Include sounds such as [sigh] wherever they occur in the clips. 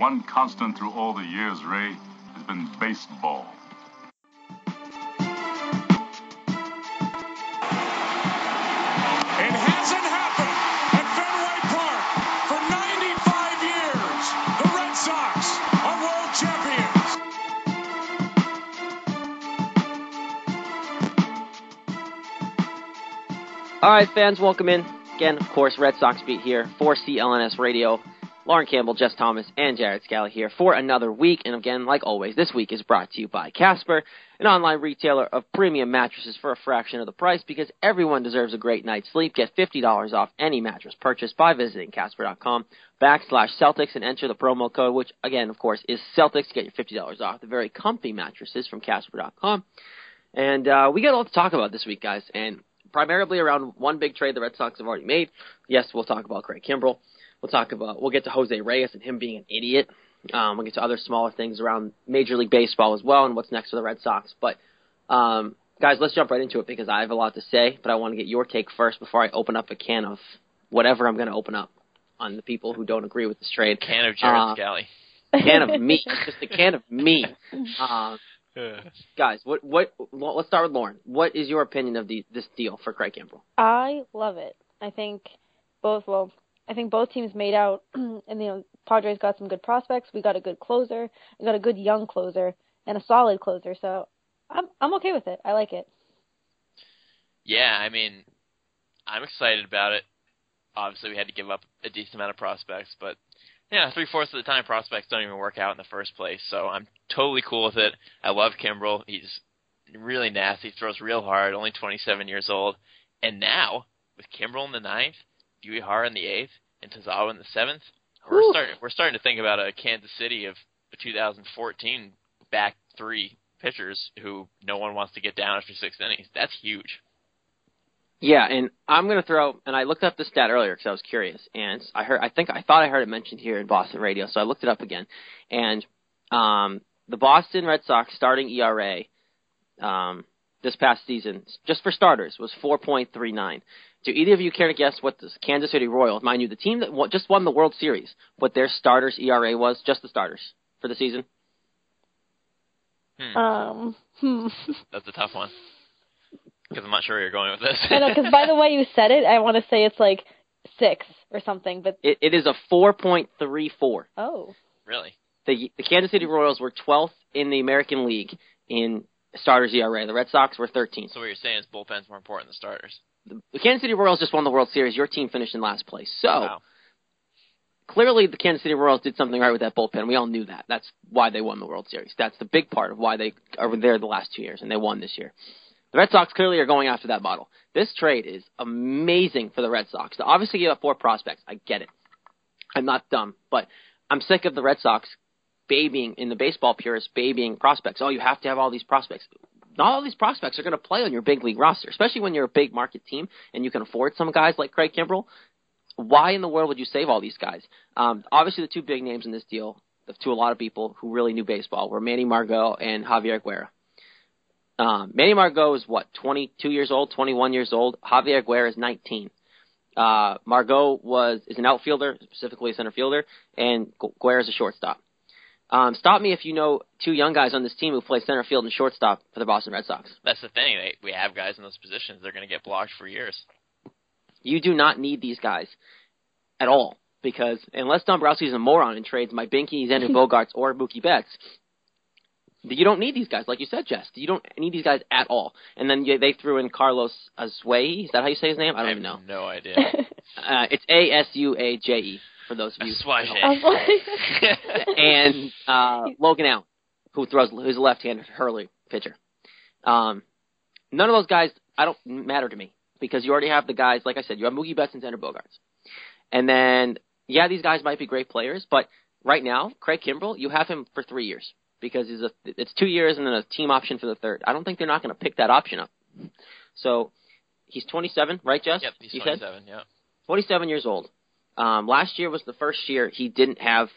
The one constant through all the years, Ray, has been baseball. It hasn't happened at Fenway Park for 95 years. The Red Sox are world champions. All right, fans, welcome in. Again, of course, Red Sox beat here for CLNS Radio. Lauren Campbell, Jess Thomas, and Jared Scally here for another week. And again, like always, this week is brought to you by Casper, an online retailer of premium mattresses for a fraction of the price because everyone deserves a great night's sleep. Get $50 off any mattress purchase by visiting Casper.com backslash Celtics and enter the promo code, which again, of course, is Celtics to get your $50 off the very comfy mattresses from Casper.com. And uh, we got a lot to talk about this week, guys, and primarily around one big trade the Red Sox have already made. Yes, we'll talk about Craig Kimbrel. We'll talk about we'll get to Jose Reyes and him being an idiot. Um, we'll get to other smaller things around Major League Baseball as well and what's next for the Red Sox. But um, guys, let's jump right into it because I have a lot to say, but I want to get your take first before I open up a can of whatever I'm going to open up on the people who don't agree with this trade. Can of Jared Uh, Scally. can of me, [laughs] just a can of me. [laughs] Uh, guys, what what? well, Let's start with Lauren. What is your opinion of the this deal for Craig Kimbrel? I love it. I think both well, I think both teams made out, [clears throat] and you know, Padres got some good prospects. We got a good closer. We got a good young closer and a solid closer. So I'm I'm okay with it. I like it. Yeah, I mean, I'm excited about it. Obviously, we had to give up a decent amount of prospects, but yeah, three fourths of the time prospects don't even work out in the first place. So I'm totally cool with it. I love Kimbrel. He's really nasty. Throws real hard. Only 27 years old. And now with Kimbrel in the ninth, Uehara in the eighth, and Tazawa in the seventh, we're starting. We're starting to think about a Kansas City of 2014 back three pitchers who no one wants to get down after six innings. That's huge. Yeah, and I'm going to throw. And I looked up the stat earlier because I was curious, and I heard. I think I thought I heard it mentioned here in Boston radio, so I looked it up again. And um, the Boston Red Sox starting ERA um, this past season, just for starters, was 4.39. Do either of you care to guess what the Kansas City Royals, mind you, the team that won, just won the World Series, what their starters ERA was, just the starters for the season? Hmm. Um, hmm. [laughs] That's a tough one because I'm not sure where you're going with this. I know because by the way you said it, I want to say it's like six or something. But It, it is a 4.34. oh, really, the the Kansas City Royals were 12th in the American League in starters ERA. The Red Sox were 13th. so what you're saying is bullpen's more important than starters. The, Kansas City Royals just won the World Series. Your team finished in last place. So Wow. clearly, the Kansas City Royals did something right with that bullpen. We all knew that. That's why they won the World Series. That's the big part of why they are there the last two years, and they won this year. The Red Sox clearly are going after that bottle. This trade is amazing for the Red Sox. To obviously give up four prospects, I get it. I'm not dumb, but I'm sick of the Red Sox babying in the baseball purists babying prospects. Oh, you have to have all these prospects. Not all these prospects are going to play on your big league roster, especially when you're a big market team and you can afford some guys like Craig Kimbrel. Why in the world would you save all these guys? Um, obviously, the two big names in this deal, to a lot of people who really knew baseball, were Manny Margot and Javier Guerra. Um, Manny Margot is what, 22 years old, 21 years old. Javier Guerra is 19. Uh, Margot was is an outfielder, specifically a center fielder, and Gu- Guerra is a shortstop. Um, stop me if you know two young guys on this team who play center field and shortstop for the Boston Red Sox. That's the thing. They, we have guys in those positions. They're going to get blocked for years. You do not need these guys at all because unless Dombrowski is a moron and trades my Binkies, Andrew [laughs] Bogaerts, or Mookie Betts, you don't need these guys, like you said, Jess. You don't need these guys at all. And then they threw in Carlos Asuaje. Is that how you say his name? I don't I even know. have no idea. [laughs] Uh, it's A S U A J E for those of you. [laughs] [laughs] And uh, Logan Allen, who throws, who's a left-handed hurley pitcher. Um, none of those guys, I don't matter to me because you already have the guys. Like I said, you have Mookie Betts and Xander Bogaerts, and then yeah, these guys might be great players, but right now, Craig Kimbrel, you have him for three years because he's a it's two years and then a team option for the third. I don't think they're not going to pick that option up. So he's 27, right, Jess? Yep, he's 27. Said? Yeah. 27 years old. Um, last year was the first year he didn't have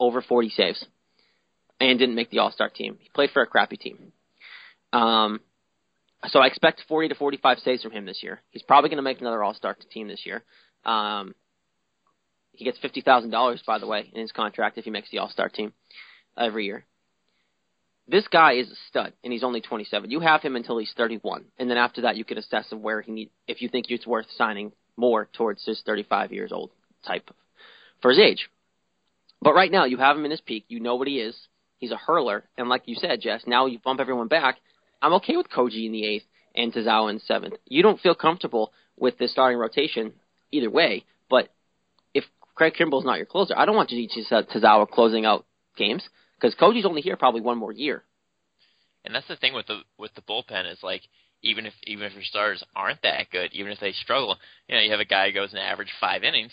over 40 saves and didn't make the All Star team. He played for a crappy team. Um, so I expect 40 to 45 saves from him this year. He's probably going to make another All Star team this year. Um, he gets fifty thousand dollars, by the way, in his contract if he makes the All Star team every year. This guy is a stud, and he's only 27. You have him until he's 31, and then after that, you can assess him where he need if you think it's worth signing more towards his 35 years old type for his age. But right now, you have him in his peak. You know what he is. He's a hurler, and like you said, Jess, now you bump everyone back. I'm okay with Koji in the eighth and Tazawa in seventh. You don't feel comfortable with the starting rotation either way, but if Craig Kimbrel's not your closer, I don't want Junichi Tazawa closing out games because Koji's only here probably one more year. And that's the thing with the with the bullpen is like even if even if your starters aren't that good, even if they struggle, you know, you have a guy who goes an average five innings,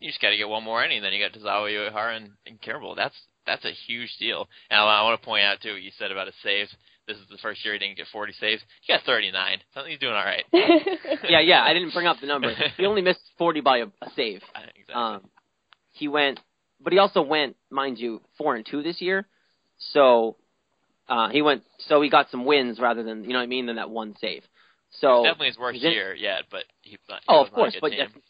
you just got to get one more inning. Then you got Tazawa, Uehara, and, and Kimbrel. That's that's a huge deal. And I, I want to point out too, what you said about his saves. This is the first year he didn't get 40 saves. He got 39. So he's doing all right. [laughs] yeah, yeah. I didn't bring up the number. He only missed 40 by a, a save. [laughs] exactly. Um, he went, but he also went, mind you, four and two this year. So uh, he went, so he got some wins rather than you know what I mean than that one save. So definitely his worst year yet, but he, he Oh, of course, but team. yeah,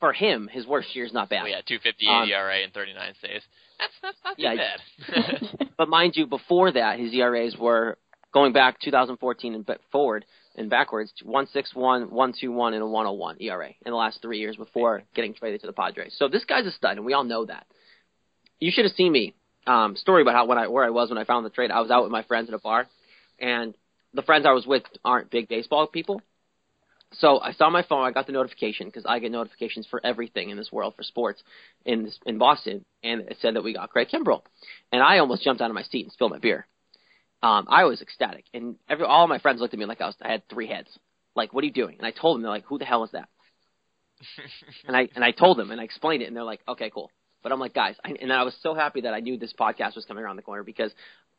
for him, his worst year is not bad. Oh yeah, 250 Um, ERA and 39 saves. That's that's not Yeah, bad. [laughs] But mind you, before that, his ERAs were going back 2014 and forward and backwards, 161, 121, and a 101 ERA in the last three years before getting traded to the Padres. So this guy's a stud, and we all know that. You should have seen me. Um, story about how when I where I was when I found the trade. I was out with my friends at a bar, and the friends I was with aren't big baseball people. So I saw my phone. I got the notification because I get notifications for everything in this world for sports in this, in Boston, and it said that we got Craig Kimbrel, and I almost jumped out of my seat and spilled my beer. Um, I was ecstatic, and every all my friends looked at me like I was I had three heads. Like, what are you doing? And I told them they're like, who the hell is that? [laughs] and I and I told them and I explained it, and they're like, okay, cool. But I'm like, guys, I, and I was so happy that I knew this podcast was coming around the corner because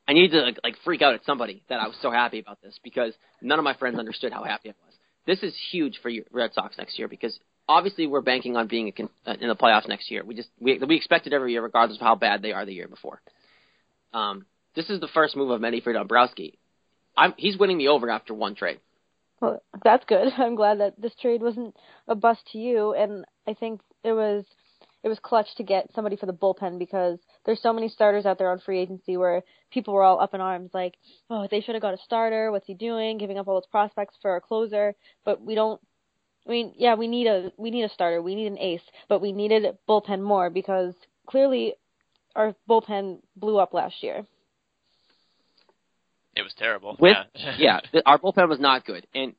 I needed to like, like freak out at somebody that I was so happy about this because none of my friends understood how happy I was. This is huge for Red Sox next year because obviously we're banking on being con- uh, in the playoffs next year. We just we we expect it every year regardless of how bad they are the year before. Um, this is the first move of many for Dombrowski. I'm he's winning me over after one trade. Well, that's good. [laughs] I'm glad that this trade wasn't a bust to you, and I think it was it was clutch to get somebody for the bullpen because there's so many starters out there on free agency where people were all up in arms like, oh, they should have got a starter. What's he doing? Giving up all those prospects for a closer, but we don't. I mean, yeah, we need a we need a starter. We need an ace, but we needed bullpen more because clearly our bullpen blew up last year. it was terrible. With yeah, [laughs] yeah, [laughs] our bullpen was not good, and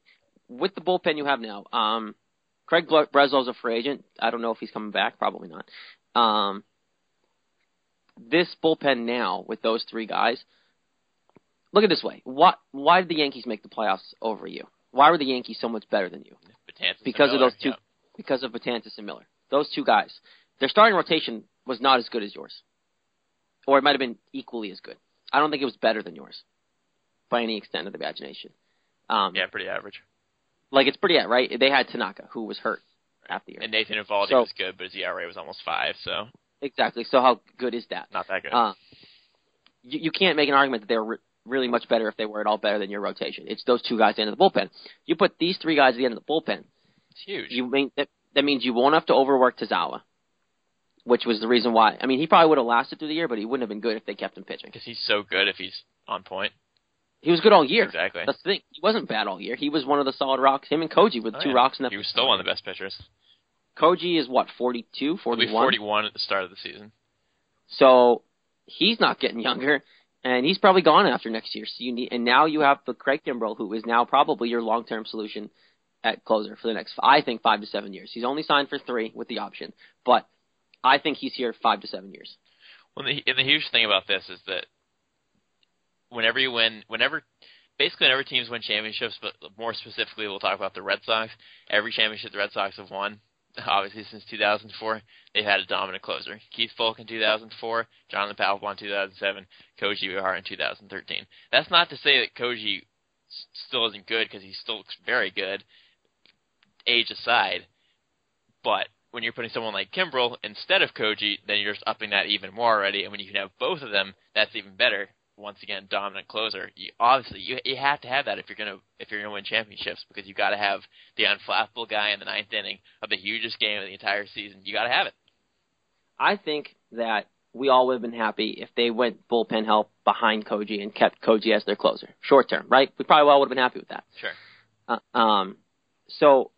with the bullpen you have now, um, Craig Bre- Breslow's a free agent. I don't know if he's coming back. Probably not. Um, this bullpen now with those three guys. Look at this way. What? Why did the Yankees make the playoffs over you? Why were the Yankees so much better than you? Betances Because of those two. yeah. Because of Betances and Miller. Those two guys. Their starting rotation was not as good as yours, or it might have been equally as good. I don't think it was better than yours, by any extent of the imagination. Um, Yeah, pretty average. like it's pretty at right. They had Tanaka, who was hurt half the year. And Nathan Eovaldi So- was good, but his ERA was almost five, so exactly. So how good is that? not that good. Uh, you, you can't make an argument that they were re- really much better if they were at all better than your rotation. It's those two guys at the end of the bullpen. You put these three guys at the end of the bullpen. it's huge. You mean that, that means you won't have to overwork Tazawa, which was the reason why. I mean, he probably would have lasted through the year, but he wouldn't have been good if they kept him pitching. because he's so good if he's on point. He was good all year. Exactly. That's the thing. He wasn't bad all year. He was one of the solid rocks. Him and Koji were the Oh, two yeah. rocks in that. He was still one of the best pitchers. Koji is what 42, He'll be 41. 41 at the start of the season. So he's not getting younger, and he's probably gone after next year. So you need, and now you have the Craig Kimbrel, who is now probably your long-term solution at closer for the next, I think, five to seven years. He's only signed for three with the option, but I think he's here five to seven years. Well, the, and the huge thing about this is that whenever you win, whenever basically whenever teams win championships, but more specifically, we'll talk about the Red Sox. Every championship the Red Sox have won, obviously since 2004, they've had a dominant closer. Keith Foulke in 2004, Jonathan Papelbon in 2007, Koji Uehara in 2013. That's not to say that Koji still isn't good because he still looks very good, age aside. But when you're putting someone like Kimbrel instead of Koji, then you're just upping that even more already. And when you can have both of them, that's even better. Once again, dominant closer. You obviously you you have to have that if you're gonna if you're gonna win championships because you got to have the unflappable guy in the ninth inning of the hugest game of the entire season. You got to have it. I think that we all would have been happy if they went bullpen help behind Koji and kept Koji as their closer, short term, right? We probably all would have been happy with that. Sure. Uh, um, so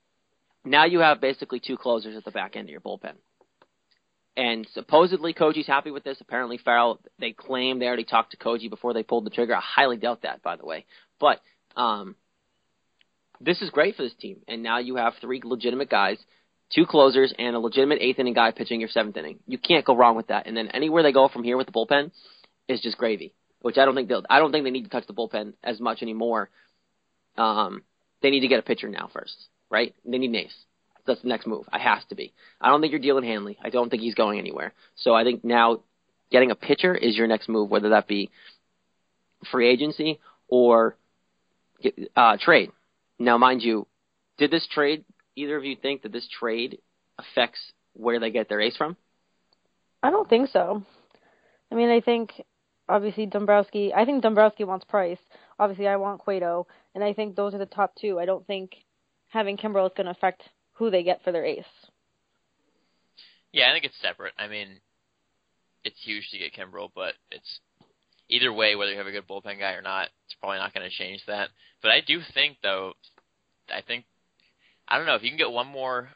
now you have basically two closers at the back end of your bullpen. And supposedly Koji's happy with this. Apparently Farrell, they claim they already talked to Koji before they pulled the trigger. I highly doubt that, by the way. But um, this is great for this team. And now you have three legitimate guys, two closers, and a legitimate eighth inning guy pitching your seventh inning. You can't go wrong with that. And then anywhere they go from here with the bullpen is just gravy. Which I don't think they'll. I don't think they need to touch the bullpen as much anymore. Um, they need to get a pitcher now first, right? They need an ace. That's the next move. I has to be. I don't think you're dealing Hanley. I don't think he's going anywhere. So I think now getting a pitcher is your next move, whether that be free agency or uh, trade. Now, mind you, did this trade? Either of you think that this trade affects where they get their ace from? I don't think so. I mean, I think obviously Dombrowski. I think Dombrowski wants Price. Obviously, I want Cueto, and I think those are the top two. I don't think having Kimbrel is going to affect who they get for their ace. Yeah, I think it's separate. I mean, it's huge to get Kimbrel, but it's either way, whether you have a good bullpen guy or not, it's probably not going to change that. But I do think, though, I think I don't know if you can get one more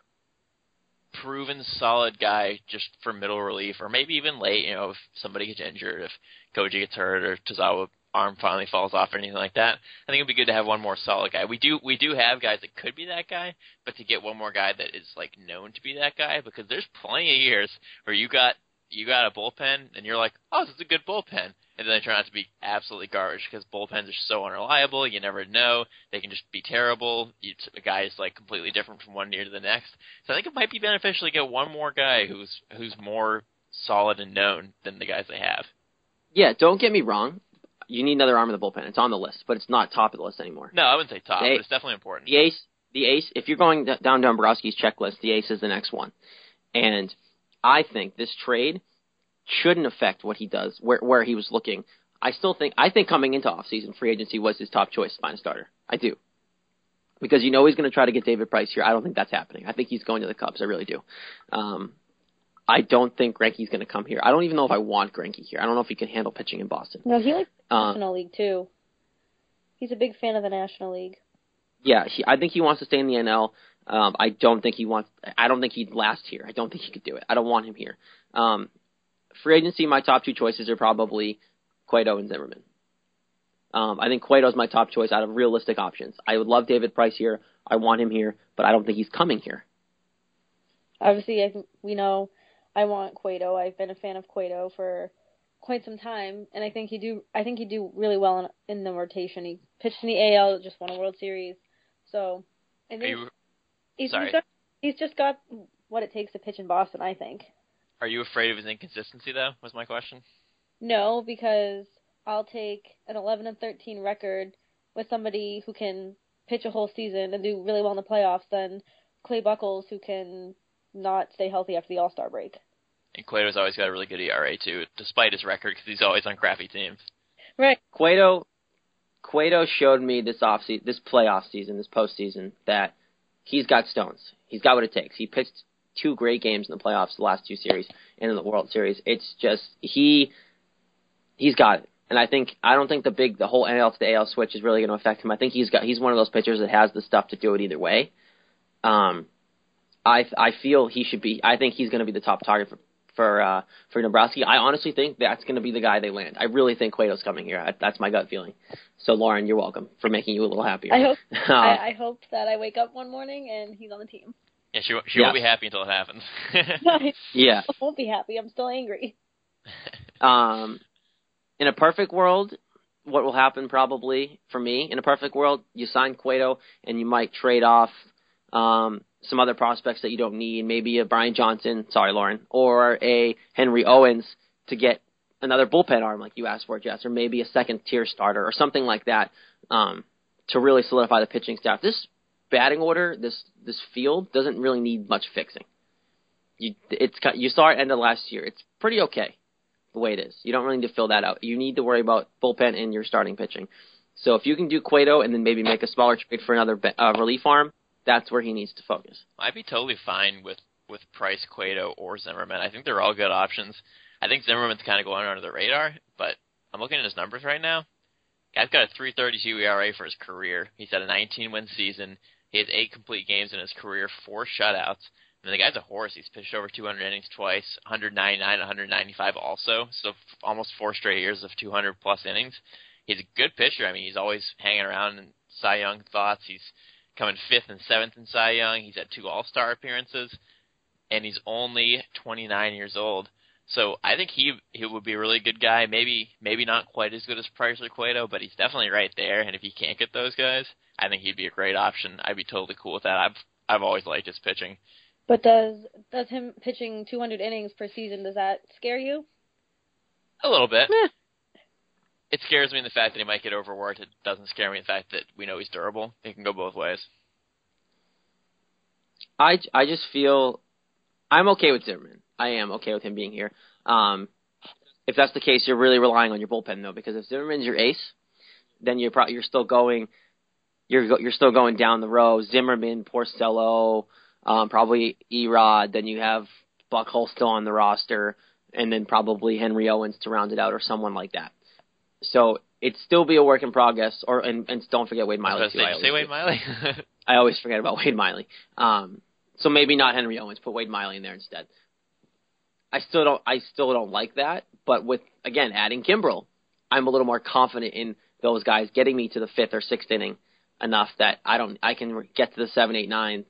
proven solid guy just for middle relief, or maybe even late. You know, if somebody gets injured, if Koji gets hurt, or Tazawa arm finally falls off or anything like that. I think it'd be good to have one more solid guy. We do we do have guys that could be that guy, but to get one more guy that is like known to be that guy because there's plenty of years where you got you got a bullpen and you're like, oh, this is a good bullpen, and then they turn out to be absolutely garbage because bullpens are so unreliable. You never know; they can just be terrible. You, a guy is like completely different from one year to the next. So I think it might be beneficial to get one more guy who's who's more solid and known than the guys they have. Yeah, don't get me wrong you need another arm in the bullpen. It's on the list, but it's not top of the list anymore. No, I wouldn't say top, The but it's definitely important. The ace, the ace. If you're going down Dombrowski's checklist, the ace is the next one, and I think this trade shouldn't affect what he does, where where he was looking. I still think I think coming into offseason free agency was his top choice to find a starter. I do. Because you know he's going to try to get David Price here. I don't think that's happening. I think he's going to the Cubs. I really do. Um, I don't think Greinke's going to come here. I don't even know if I want Greinke here. I don't know if he can handle pitching in Boston. No, he likes the Uh, National League too. He's a big fan of the National League. yeah, he, I think he wants to stay in the NL. Um, I don't think he wants. I don't think he'd last here. I don't think he could do it. I don't want him here. Um, free agency, my top two choices are probably Cueto and Zimmermann. Um, I think Cueto's my top choice out of realistic options. I would love David Price here. I want him here, but I don't think he's coming here. Obviously, I think we know I want Cueto. I've been a fan of Cueto for quite some time, and I think he do. I think he do really well in, in the rotation. He pitched in the AL, just won a World Series, so I think you he's, he's got he's just got what it takes to pitch in Boston. I think. are you afraid of his inconsistency though? Was my question. No, because I'll take an 11 and 13 record with somebody who can pitch a whole season and do really well in the playoffs than Clay Buchholz who can not stay healthy after the All Star break. And Cueto's always got a really good ERA too, despite his record, because he's always on crappy teams. Right. Cueto, Cueto showed me this off se- this playoff season, this postseason, that he's got stones. He's got what it takes. He pitched two great games in the playoffs, the last two series, and in the World Series. It's just he, he's got it. And I think I don't think the big the whole NL to the AL switch is really going to affect him. I think he's got he's one of those pitchers that has the stuff to do it either way. Um, I I feel he should be. I think he's going to be the top target for for uh, for Nebraska. I honestly think that's going to be the guy they land. I really think Cueto's coming here. I, that's my gut feeling. So Lauren, you're welcome for making you a little happier. I hope [laughs] Uh, I, I hope that I wake up one morning and he's on the team. Yeah, she she Yeah. won't be happy until it happens. [laughs] [laughs] I yeah. won't be happy. I'm still angry. Um, in a perfect world, what will happen probably for me in a perfect world, you sign Cueto and you might trade off um, some other prospects that you don't need, maybe a Brian Johnson, sorry Lauren, or a Henry Owens to get another bullpen arm like you asked for, Jess, or maybe a second tier starter or something like that um, to really solidify the pitching staff. This batting order, this this field doesn't really need much fixing. You it's you saw it end of last year. It's pretty okay the way it is. You don't really need to fill that out. You need to worry about bullpen and your starting pitching. So if you can do Cueto and then maybe make a smaller trade for another uh, relief arm, that's where he needs to focus. I'd be totally fine with with Price, Cueto, or Zimmermann. I think they're all good options. I think Zimmermann's kind of going under the radar, but I'm looking at his numbers right now. Guy's got a 3.32 ERA for his career. He's had a 19 win season. He has eight complete games in his career, four shutouts. I mean, the guy's a horse. He's pitched over 200 innings twice, 199, 195 also. So f- almost four straight years of 200 plus innings. He's a good pitcher. I mean, he's always hanging around in Cy Young thoughts. He's coming fifth and seventh in Cy Young. He's had two All Star appearances, and he's only 29 years old. So I think he he would be a really good guy. Maybe maybe not quite as good as Price or Cueto, but he's definitely right there. And if he can't get those guys, I think he'd be a great option. I'd be totally cool with that. I've I've always liked his pitching. But does does him pitching 200 innings per season does that scare you? A little bit. It scares me in the fact that he might get overworked. It doesn't scare me in the fact that we know he's durable. It can go both ways. I I just feel I'm okay with Zimmermann. I am okay with him being here. Um, if that's the case, you're really relying on your bullpen though, because if Zimmermann's your ace, then you're pro- you're still going you're you're still going down the row. Zimmermann, Porcello, um, probably Erod. Then you have Buchholz still on the roster, and then probably Henry Owens to round it out, or someone like that. So it'd still be a work in progress. Or and, and don't forget Wade Miley I too. say, I say Wade do. Miley. [laughs] I always forget about Wade Miley. Um, so maybe not Henry Owens. Put Wade Miley in there instead. I still don't. I still don't like that. But with again adding Kimbrel, I'm a little more confident in those guys getting me to the fifth or sixth inning enough that I don't. I can get to the seven, eight, nine,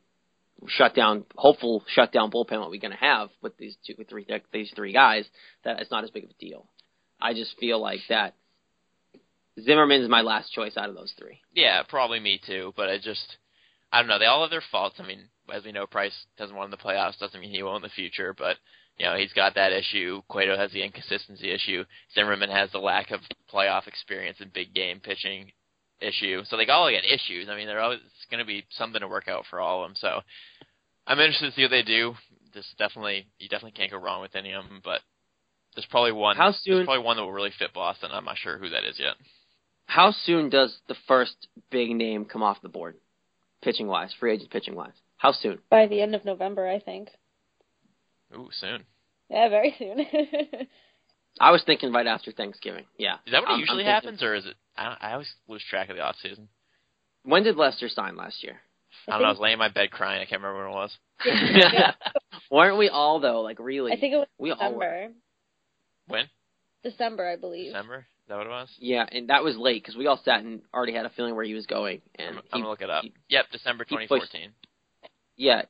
shut down. Hopeful shut down bullpen. What we're going to have with these two, with three, these three guys. That it's not as big of a deal. I just feel like that. Zimmermann's my last choice out of those three. yeah, probably me too. But I just, I don't know. They all have their faults. I mean, as we know, Price doesn't want in the playoffs. Doesn't mean he won't in the future. But you know, he's got that issue. Cueto has the inconsistency issue. Zimmermann has the lack of playoff experience and big game pitching issue. So they all got issues. I mean, they're always it's going to be something to work out for all of them. So I'm interested to see what they do. This definitely, you definitely can't go wrong with any of them. But there's probably one. How There's soon? probably one that will really fit Boston. I'm not sure who that is yet. How soon does the first big name come off the board, pitching wise, free agent pitching wise? How soon? By the end of November, I think. Ooh, soon. Yeah, very soon. [laughs] I was thinking right after Thanksgiving. Yeah. Is that what I'm- I'm usually happens, or is it? I, I always lose track of the off season. When did Lester sign last year? I don't know. I was laying in my bed crying. I can't remember when it was. Yeah. [laughs] [laughs] Weren't we all though? Like really? I think it was we all were. December. When? December, I believe. December? Is that what it was? Yeah, and that was late because we all sat and already had a feeling where he was going, and I'm, he, I'm gonna look it up. he- yep, December he pushed- 2014. yeah,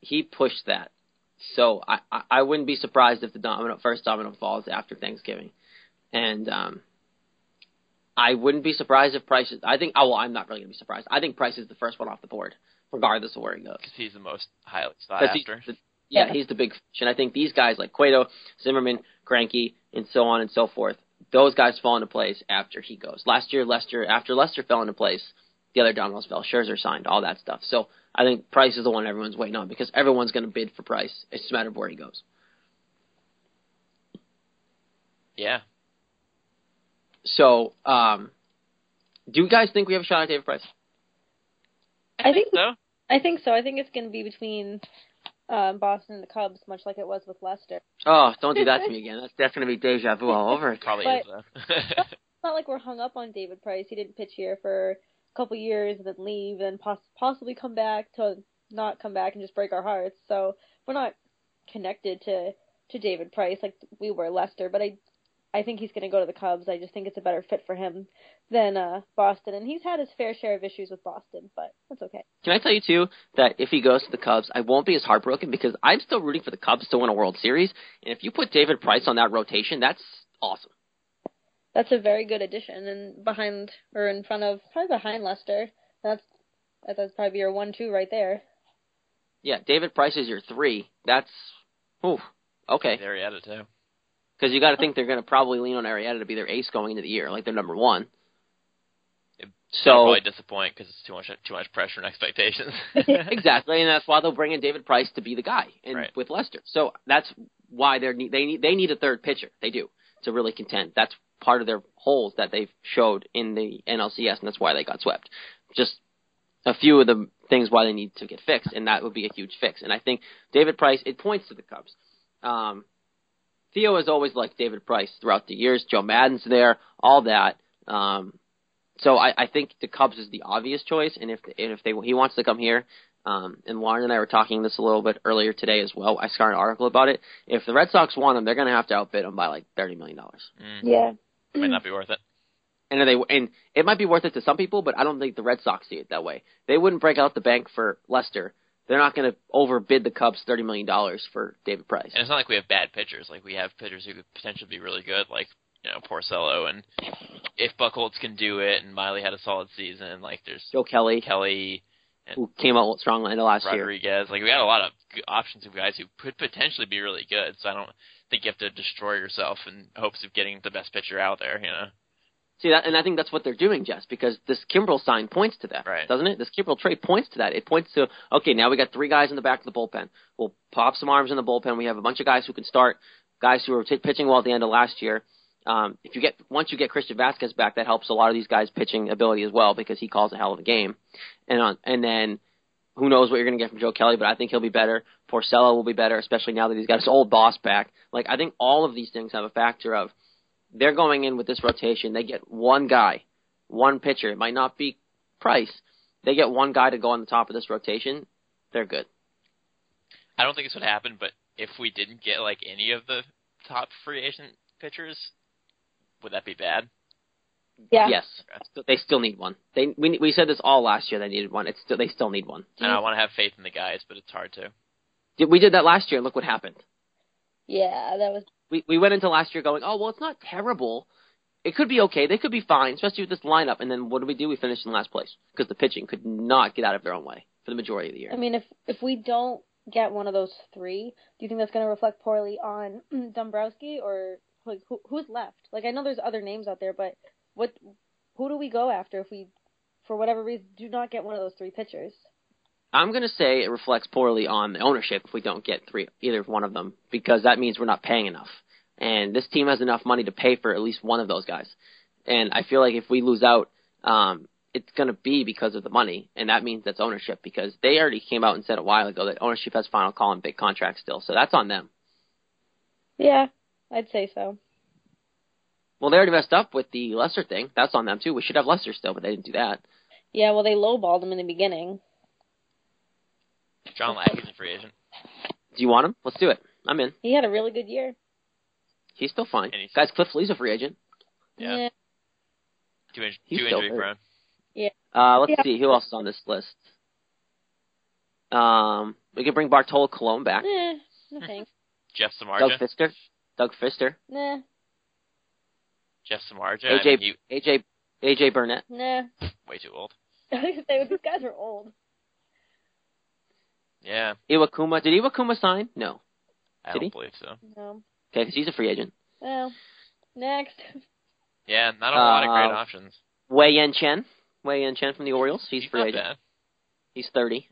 he pushed that. So I, I I wouldn't be surprised if the domino first domino falls after Thanksgiving, and um, I wouldn't be surprised if Price. Is, I think. Oh well, I'm not really gonna be surprised. I think Price is the first one off the board, regardless of where he goes. Because he's the most highly sought 'Cause he's after. the- yeah, Yeah. he's the big fish, and I think these guys like Cueto, Zimmermann, Greinke, and so on and so forth. Those guys fall into place after he goes. Last year, Lester after Lester fell into place, the other dominoes fell. Scherzer signed, all that stuff. So I think Price is the one everyone's waiting on because everyone's going to bid for Price. It's just a matter of where he goes. Yeah. So, um, do you guys think we have a shot at David Price? I think so. I think so. I think it's going to be between um, Boston and the Cubs, much like it was with Lester. Oh, don't do that to [laughs] me again. That's that's going to be deja vu all over again. Probably But- is though. [laughs] It's not like we're hung up on David Price. He didn't pitch here for a couple years and then leave and poss- possibly come back to not come back and just break our hearts. So we're not connected to to David Price like we were Lester. But I I think he's going to go to the Cubs. I just think it's a better fit for him than uh, Boston. And he's had his fair share of issues with Boston, but that's okay. Can I tell you too that if he goes to the Cubs, I won't be as heartbroken because I'm still rooting for the Cubs to win a World Series. And if you put David Price on that rotation, that's awesome. That's a very good addition, and behind or in front of probably behind Lester. That's that's probably your one-two right there. Yeah, David Price is your three. That's, ooh, okay. Arrieta too. Because you got to think they're going to probably lean on Arrieta to be their ace going into the year, like their number one. They'll So probably disappoint because it's too much too much pressure and expectations. [laughs] [laughs] exactly, and that's why they'll bring in David Price to be the guy and Right. with Lester. So that's why they're they need they need a third pitcher. They do to really contend. That's part of their holes that they've showed in the NLCS, and that's why they got swept. Just a few of the things why they need to get fixed, and that would be a huge fix. And I think David Price it points to the Cubs. Um, Theo has always liked David Price throughout the years. Joe Maddon's there, all that. Um, so I, I think the Cubs is the obvious choice, and if and if they he wants to come here, um, and Lauren and I were talking this a little bit earlier today as well. I saw an article about it. If the Red Sox want him, they're going to have to outbid him by like thirty million dollars. mm, Yeah. might not be worth it. And are they and it might be worth it to some people, but I don't think the Red Sox see it that way. They wouldn't break out the bank for Lester. They're not going to overbid the Cubs thirty million dollars for David Price. And it's not like we have bad pitchers. Like we have pitchers who could potentially be really good, like you know Porcello, and if Buchholz can do it, and Miley had a solid season, like there's Joe Kelly, Kelly, who came out strong in the last year. Rodriguez. Like we got a lot of options of guys who could potentially be really good. So I don't think you have to destroy yourself in hopes of getting the best pitcher out there. You know, See that, and I think that's what they're doing, Jess, because this Kimbrel sign points to that, Right. doesn't it? This Kimbrel trade points to that. It points to okay, now we got three guys in the back of the bullpen. We'll pop some arms in the bullpen. We have a bunch of guys who can start, guys who were t- pitching well at the end of last year. Um, if you get once you get Christian Vázquez back, that helps a lot of these guys' pitching ability as well because he calls a hell of a game. And on and then who knows what you're going to get from Joe Kelly, but I think he'll be better. Porcello will be better, especially now that he's got his old boss back. Like I think all of these things have a factor of they're going in with this rotation. They get one guy, one pitcher. It might not be Price. They get one guy to go on the top of this rotation. They're good. I don't think this would happen. But if we didn't get like any of the top free agent pitchers, would that be bad? Yeah. Yes, they still need one. They we we said this all last year. They needed one. It's still they still need one. And I want to have faith in the guys, but it's hard to. We did that last year. and Look what happened. Yeah, that was We we went into last year going, oh well, it's not terrible. It could be okay. They could be fine, especially with this lineup. And then what did we do? We finished in last place because the pitching could not get out of their own way for the majority of the year. I mean if if we don't get one of those three, do you think that's going to reflect poorly on [clears throat] Dombrowski or like who, who's left? Like I know there's other names out there, but what who do we go after if we for whatever reason do not get one of those three pitchers? I'm going to say it reflects poorly on the ownership if we don't get three, either one of them, because that means we're not paying enough. And this team has enough money to pay for at least one of those guys. And I feel like if we lose out, um, it's going to be because of the money, and that means that's ownership because they already came out and said a while ago that ownership has final call on big contracts still, so that's on them. Yeah, I'd say so. Well, they already messed up with the Lester thing. That's on them too. We should have Lester still, but they didn't do that. Yeah, well they lowballed him in the beginning. John Lackey's a free agent. Do you want him? Let's do it. I'm in. He had a really good year. He's still fine. He's- Guys, Cliff Lee's a free agent. Yeah. Too, in- He's too still injury hurt. prone. Uh, let's Yeah. see who else is on this list. Um, we could bring Bartolo Colon back. Eh, no thanks. [laughs] Jeff Doug Fister. Doug Fister. Nah, Jeff Samardzija. I AJ mean, AJ AJ Burnett. nah. way too old. [laughs] I was gonna say these guys are old. Yeah, Iwakuma. Did Iwakuma sign? No. I Did don't he? believe so. No. Okay, 'cause he's a free agent. Well, next. Yeah, not a lot of great Uh, options. Wei-Yin Chen. Wei-Yin Chen from the Orioles. He's free not agent. bad. He's 30.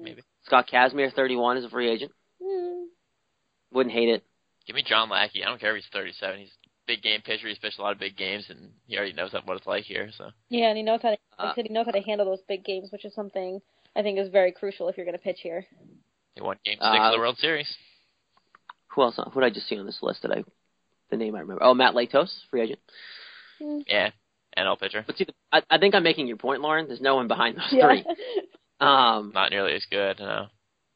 Maybe. Scott Kazmir, 31, is a free agent. Hmm. Wouldn't hate it. Give me John Lackey. I don't care if he's 37. He's a big game pitcher. He's pitched a lot of big games, and he already knows what it's like here. So Yeah, and he knows how to. Like Uh, he knows how to handle those big games, which is something I think is very crucial if you're going to pitch here. he won Game Six Uh, of the World Series. Who else? Who did I just see on this list that I, the name I remember? Oh, Matt Latos, free agent. Yeah, NL pitcher. But see, the, I, I think I'm making your point, Lauren. There's no one behind those Yeah. three. [laughs] Um, Not nearly as good. No.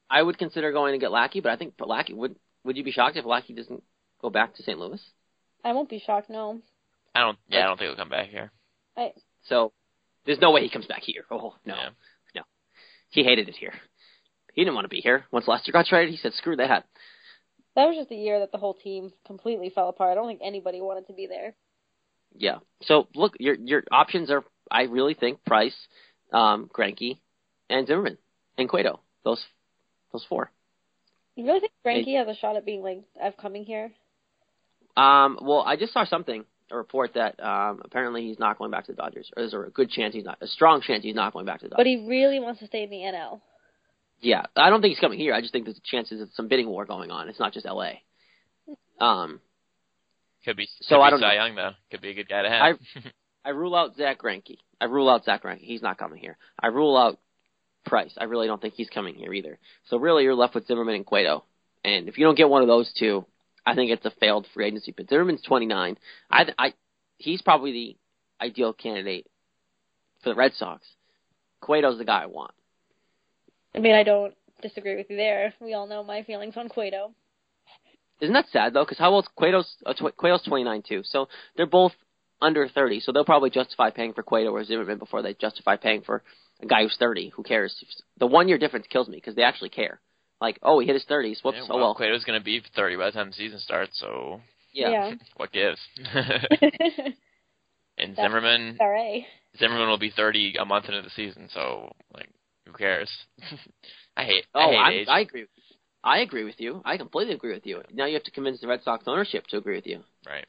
I would consider going to get Lackey, but I think Lackey would. Would you be shocked if Lackey doesn't go back to St. Louis? I won't be shocked. No. I don't. Yeah, I don't think he'll come back here. I So there's no way he comes back here. Oh no, Yeah. He hated it here. He didn't want to be here. Once Lester got traded, he said, "Screw that." that was just the year that the whole team completely fell apart. I don't think anybody wanted to be there. Yeah. So look, your your options are. I really think Price, um, Greinke, and Zimmermann and Cueto. Those Those four. You really think Greinke has a shot at being like of coming here? Um, well, I just saw something, a report that um, apparently he's not going back to the Dodgers, or there's a good chance he's not, a strong chance he's not going back to the Dodgers. But he really wants to stay in the NL. Yeah, I don't think he's coming here. I just think there's chances of some bidding war going on. It's not just L.A. Um, Could be. So be I don't Cy know. Young though. Could be a good guy to have. I rule out Zach Greinke. I rule out Zach Greinke. He's not coming here. I rule out Price. I really don't think he's coming here either. So really, you're left with Zimmermann and Cueto. And if you don't get one of those two, I think it's a failed free agency. But Zimmermann's 29. I, I, he's probably the ideal candidate for the Red Sox. Cueto's the guy I want. I mean, I don't disagree with you there. We all know my feelings on Cueto. Isn't that sad though? Because how old's Cueto's? Uh, tw- Cueto's 29 too. So they're both under 30. So they'll probably justify paying for Cueto or Zimmermann before they justify paying for a guy who's 30. Who cares? The one year difference kills me because they actually care. Like, oh, he hit his 30s. Whoops. Yeah, oh well. Cueto's going to be 30 by the time the season starts, so Yeah. [laughs] what gives? [laughs] [laughs] and That's- Zimmermann, All right. Zimmermann will be 30 a month into the season, so like, who cares? I hate. Oh, I hate I'm, age. I agree. I agree with you. I completely agree with you. Now you have to convince the Red Sox ownership to agree with you. Right.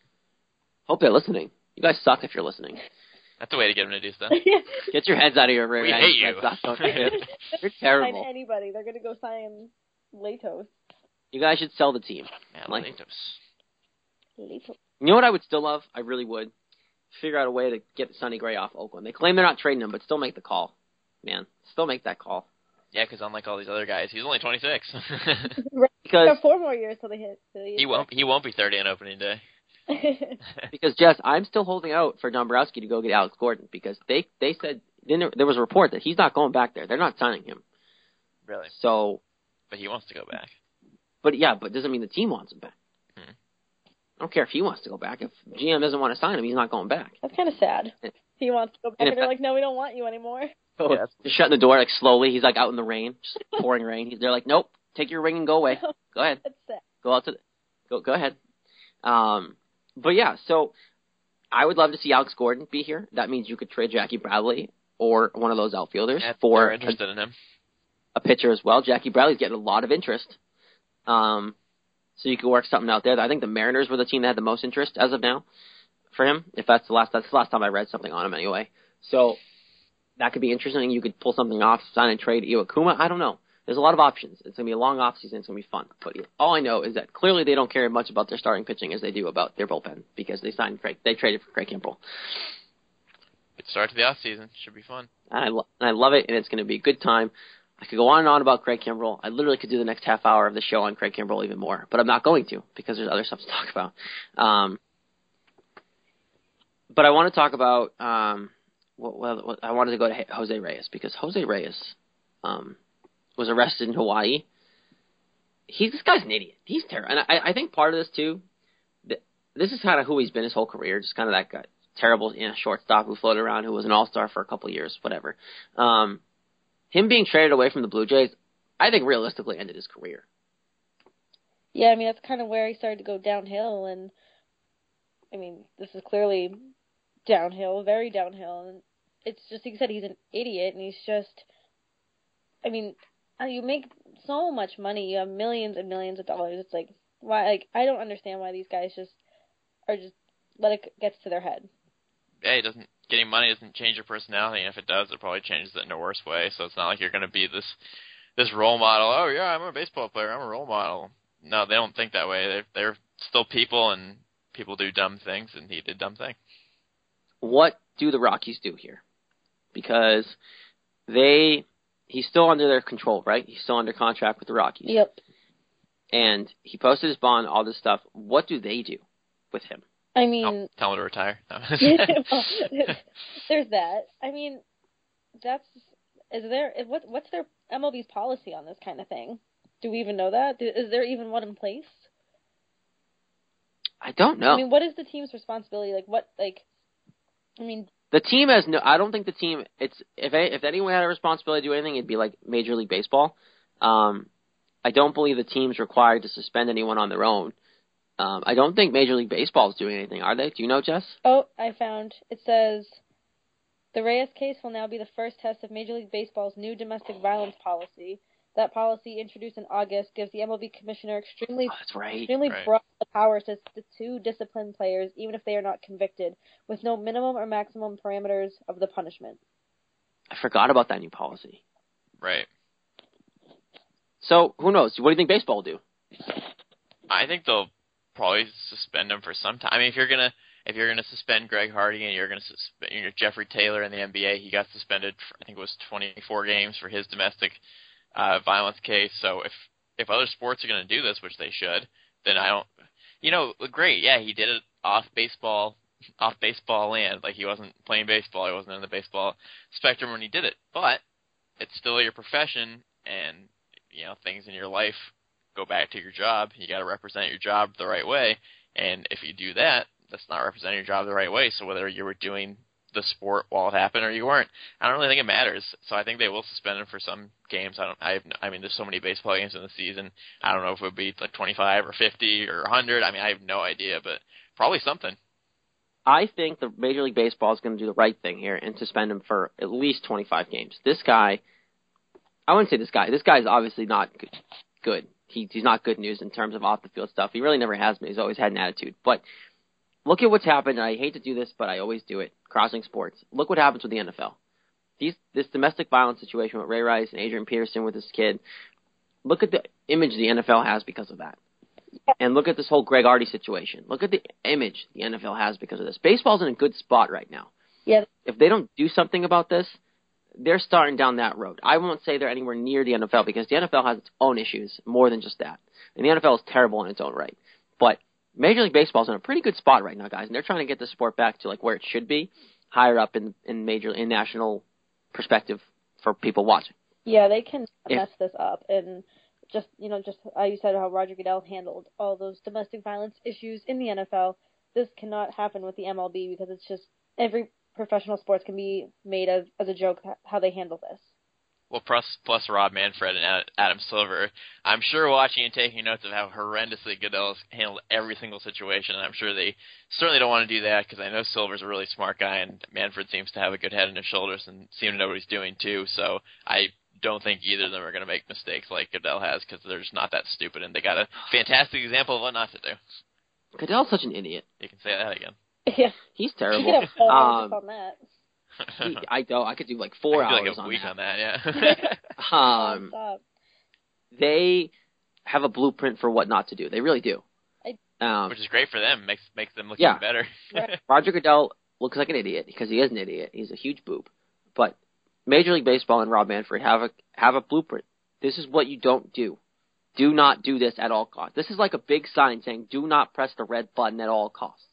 Hope they're listening. You guys suck if you're listening. That's the way to get them to do stuff. Get your heads out of your rear We hate you. Red Sox ownership. You're Sign terrible. anybody. They're gonna go sign Latos. You guys should sell the team. Man, Like- Latos. Latos. You know what I would still love? I really would. Figure out a way to get Sonny Gray off Oakland. They claim they're not trading him, but still make the call. Man, still make that call. Yeah, because unlike all these other guys, he's only 26. [laughs] Right. Because Got four more years till they hit. Till they he won't. He won't be 30 on opening day. [laughs] because Jess, I'm still holding out for Dombrowski to go get Alex Gordon because they they said then there, there was a report that he's not going back there. They're not signing him. Really? So, But he wants to go back. but yeah, but doesn't mean the team wants him back. Hmm. I don't care if he wants to go back. If GM doesn't want to sign him, he's not going back. That's kind of sad. He wants to go back, And and, they're that- like, "No, we don't want you anymore." So [laughs] Yeah. just shutting the door like slowly. He's like out in the rain, just pouring rain. He's they're like, nope, take your ring and go away. [laughs] Go ahead. That's sad. go out to the, go go ahead. Um, but yeah, so I would love to see Alex Gordon be here. That means you could trade Jackie Bradley or one of those outfielders Yeah, for they're a, interested in him. A pitcher as well. Jackie Bradley's getting a lot of interest. Um, so you could work something out there. I think the Mariners were the team that had the most interest as of now for him. If that's the last that's the last time I read something on him anyway. So that could be interesting. You could pull something off, sign and trade Iwakuma. I don't know. There's a lot of options. It's gonna be a long off season. It's gonna be fun. But all I know is that clearly they don't care much about their starting pitching as they do about their bullpen because they signed Craig. They traded for Craig Kimbrel, Good start to the off season. Should be fun. and I lo- and I love it. And it's gonna be a good time. I could go on and on about Craig Kimbrel. I literally could do the next half hour of the show on Craig Kimbrel even more, but I'm not going to because there's other stuff to talk about. Um, but I want to talk about um, well, well, what- I wanted to go to Jose Reyes because Jose Reyes um, was arrested in Hawaii. He's this guy's an idiot. He's terrible, and I, I think part of this too. th- This is kind of who he's been his whole career, just kind of that guy, terrible you know, shortstop who floated around, who was an all star for a couple years, whatever. Um, him being traded away from the Blue Jays, I think realistically ended his career. Yeah, I mean that's kind of where he started to go downhill, and I mean this is clearly downhill, very downhill, and it's just like you said he's an idiot, and he's just, I mean, uh, you make so much money, you have millions and millions of dollars. It's like why, like I don't understand why these guys just are just let it gets to their head. Yeah, it doesn't. Getting money doesn't change your personality, and if it does, it probably changes it in a worse way. So it's not like you're going to be this this role model. Oh yeah, I'm a baseball player. I'm a role model. No, they don't think that way. They're they're still people, and people do dumb things, and he did dumb thing. What do the Rockies do here? Because they he's still under their control, right? He's still under contract with the Rockies. Yep. And he posted his bond, all this stuff. What do they do with him? I mean, Oh, tell him to retire. No. [laughs] [laughs] well, there's that. I mean, that's is there what what's their MLB's policy on this kind of thing? Do we even know that? Is there even one in place? I don't know. I mean, what is the team's responsibility? Like, what like? I mean, the team has no. I don't think the team. It's if a- if anyone had a responsibility to do anything, it'd be like Major League Baseball. Um, I don't believe the team's required to suspend anyone on their own. Um, I don't think Major League Baseball is doing anything, are they? Do you know, Jess? oh, I found it says the Reyes case will now be the first test of Major League Baseball's new domestic violence policy, That policy, introduced in August, gives the MLB commissioner extremely Oh, right. extremely Right. broad powers to, to discipline players, even if they are not convicted, with no minimum or maximum parameters of the punishment. I forgot about that new policy. Right. So who knows? What do you think baseball will do? I think they'll probably suspend him for some time. I mean, if you're gonna if you're gonna suspend Greg Hardy and you're gonna suspend you know, Jeffery Taylor in the NBA, he got suspended. For, I think it was 24 games for his domestic uh, violence case. So if if other sports are gonna do this, which they should, then I don't. You know, great. Yeah, he did it off baseball off baseball land. Like he wasn't playing baseball. He wasn't in the baseball spectrum when he did it. But it's still your profession, and you know things in your life go back to your job. You got to represent your job the right way, and if you do that, that's not representing your job the right way. So whether you were doing the sport while it happened or you weren't, I don't really think it matters. So I think they will suspend him for some games. I don't. I have. no- I mean, there's so many baseball games in the season. I don't know if it would be like 25 or 50 or 100. I mean, I have no idea, but probably something. I think the Major League Baseball is going to do the right thing here and suspend him for at least 25 games. This guy, I wouldn't say this guy. This guy is obviously not good. good. He, he's not good news in terms of off the field stuff. He really never has been. He's always had an attitude. But look at what's happened. And I hate to do this, but I always do it. Crossing sports. Look what happens with the NFL. These this domestic violence situation with Ray Rice and Adrian Peterson with this kid. Look at the image the NFL has because of that. And look at this whole Greg Hardy situation. Look at the image the NFL has because of this. Baseball's in a good spot right now. Yeah, If they don't do something about this, they're starting down that road. I won't say they're anywhere near the NFL because the NFL has its own issues more than just that. And the NFL is terrible in its own right. But Major League Baseball's in a pretty good spot right now, guys, and they're trying to get the sport back to like where it should be, higher up in in major in national perspective for people watching. Yeah, they can If- mess this up, and just you know, just how you said how Roger Goodell handled all those domestic violence issues in the NFL. This cannot happen with the MLB because it's just every professional sports can be made as as a joke how they handle this. Well, plus plus Rob Manfred and Adam Silver, I'm sure watching and taking notes of how horrendously Goodell handled every single situation. And I'm sure they certainly don't want to do that because I know Silver's a really smart guy and Manfred seems to have a good head on his shoulders and seem to know what he's doing too. So I don't think either of them are going to make mistakes like Goodell has because they're just not that stupid and they got a fantastic example of what not to do. Goodell's such an idiot. You can say that again. Yeah, He's you terrible. could have four hours Um, on that. he, I don't. I could do like four I feel hours like a on week that. on that. Yeah. [laughs] [laughs] Um, Stop. they have a blueprint for what not to do. They really do. Um, Which is great for them. Makes makes them look Yeah. even better. Right. [laughs] Roger Goodell looks like an idiot because he is an idiot. He's a huge boob. But Major League Baseball and Rob Manfred have a have a blueprint. This is what you don't do. Do not do this at all costs. This is like a big sign saying do not press the red button at all costs.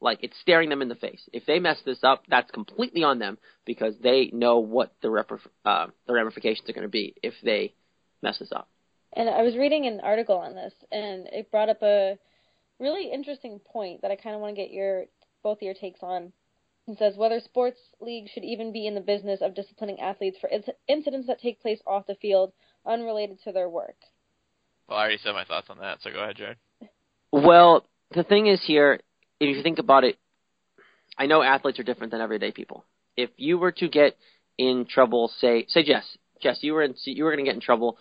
Like it's staring them in the face. If they mess this up, that's completely on them because they know what the rep- uh, the ramifications are going to be if they mess this up. And I was reading an article on this, and it brought up a really interesting point that I kind of want to get your both of your takes on. It says whether sports leagues should even be in the business of disciplining athletes for inc- incidents that take place off the field unrelated to their work. Well, I already said my thoughts on that, so go ahead, Jared. Well, the thing is here, if you think about it, I know athletes are different than everyday people. If you were to get in trouble, say, say Jess, Jess, you were in, you were going to get in trouble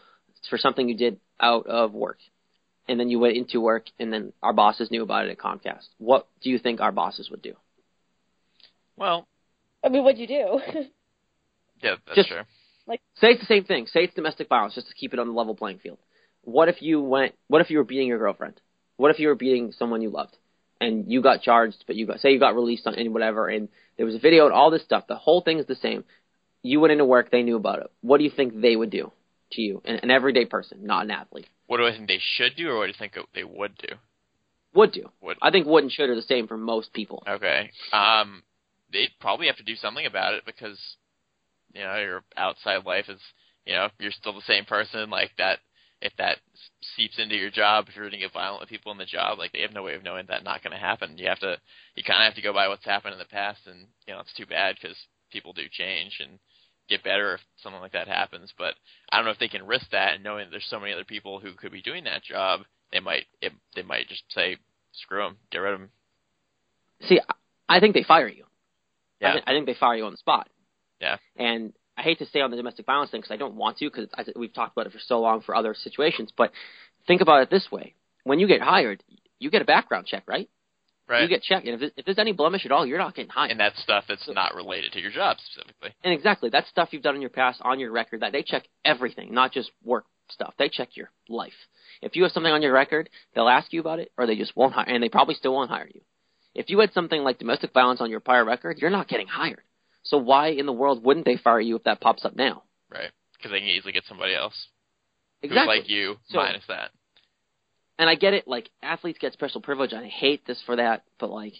for something you did out of work, and then you went into work, and then our bosses knew about it at Comcast. What do you think our bosses would do? Well, I mean, what'd you do? [laughs] yeah, that's Just- true. Say it's the same thing. Say it's domestic violence, just to keep it on the level playing field. What if you went? What if you were beating your girlfriend? What if you were beating someone you loved, and you got charged, but you got say you got released on and whatever, and there was a video and all this stuff. The whole thing is the same. You went into work, they knew about it. What do you think they would do to you, an, an everyday person, not an athlete? What do I think they should do, or what do you think they would do? Would do. Would I think would and should are the same for most people. okay. Um, they'd probably have to do something about it because you know your outside life is you know you're still the same person like that. If that s- seeps into your job, if you're going to get violent with people in the job, like they have no way of knowing that not going to happen. You have to, you kind of have to go by what's happened in the past, and you know it's too bad because people do change and get better if something like that happens. But I don't know if they can risk that, and knowing that there's so many other people who could be doing that job, they might, it, they might just say, screw them, get rid of them. See, I- think they fire you. I, Yeah. I think they fire you on the spot. Yeah. And I hate to stay on the domestic violence thing because I don't want to because we've talked about it for so long for other situations. But think about it this way: when you get hired, you get a background check, right? Right. You get checked, and if, if there's any blemish at all, you're not getting hired. and that's stuff that's not related to your job specifically. And exactly, that's stuff you've done in your past on your record. That they check everything, not just work stuff. They check your life. If you have something on your record, they'll ask you about it, or they just won't hire, and they probably still won't hire you. If you had something like domestic violence on your prior record, you're not getting hired. So why in the world wouldn't they fire you if that pops up now? Right. Because they can easily get somebody else Exactly. who's like you So- minus that. and I get it, like athletes get special privilege, and I hate this for that, but like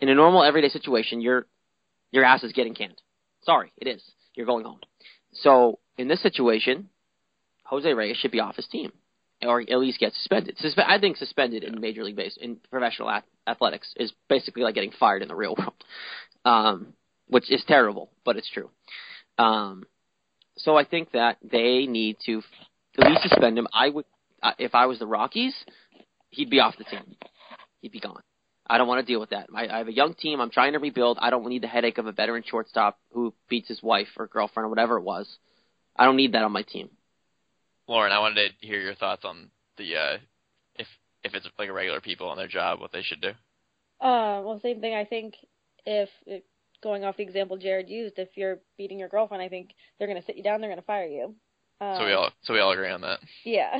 in a normal everyday situation, your your ass is getting canned. Sorry, it is. You're going home. So in this situation, Jose Reyes should be off his team, or at least get suspended. Suspe- I think suspended in Major League Base in professional ath- athletics is basically like getting fired in the real world, um, which is terrible, but it's true. Um, so I think that they need to at least suspend him. I would uh, if I was the Rockies, he'd be off the team. He'd be gone. I don't want to deal with that. I, I have a young team. I'm trying to rebuild. I don't need the headache of a veteran shortstop who beats his wife or girlfriend or whatever it was. I don't need that on my team. Lauren, I wanted to hear your thoughts on the uh, if if it's like a regular people on their job, what they should do. Uh, well, same thing. I think if, if going off the example Jared used, if you're beating your girlfriend, I think they're going to sit you down. They're going to fire you. Um, So we all so we all agree on that, Yeah. [laughs]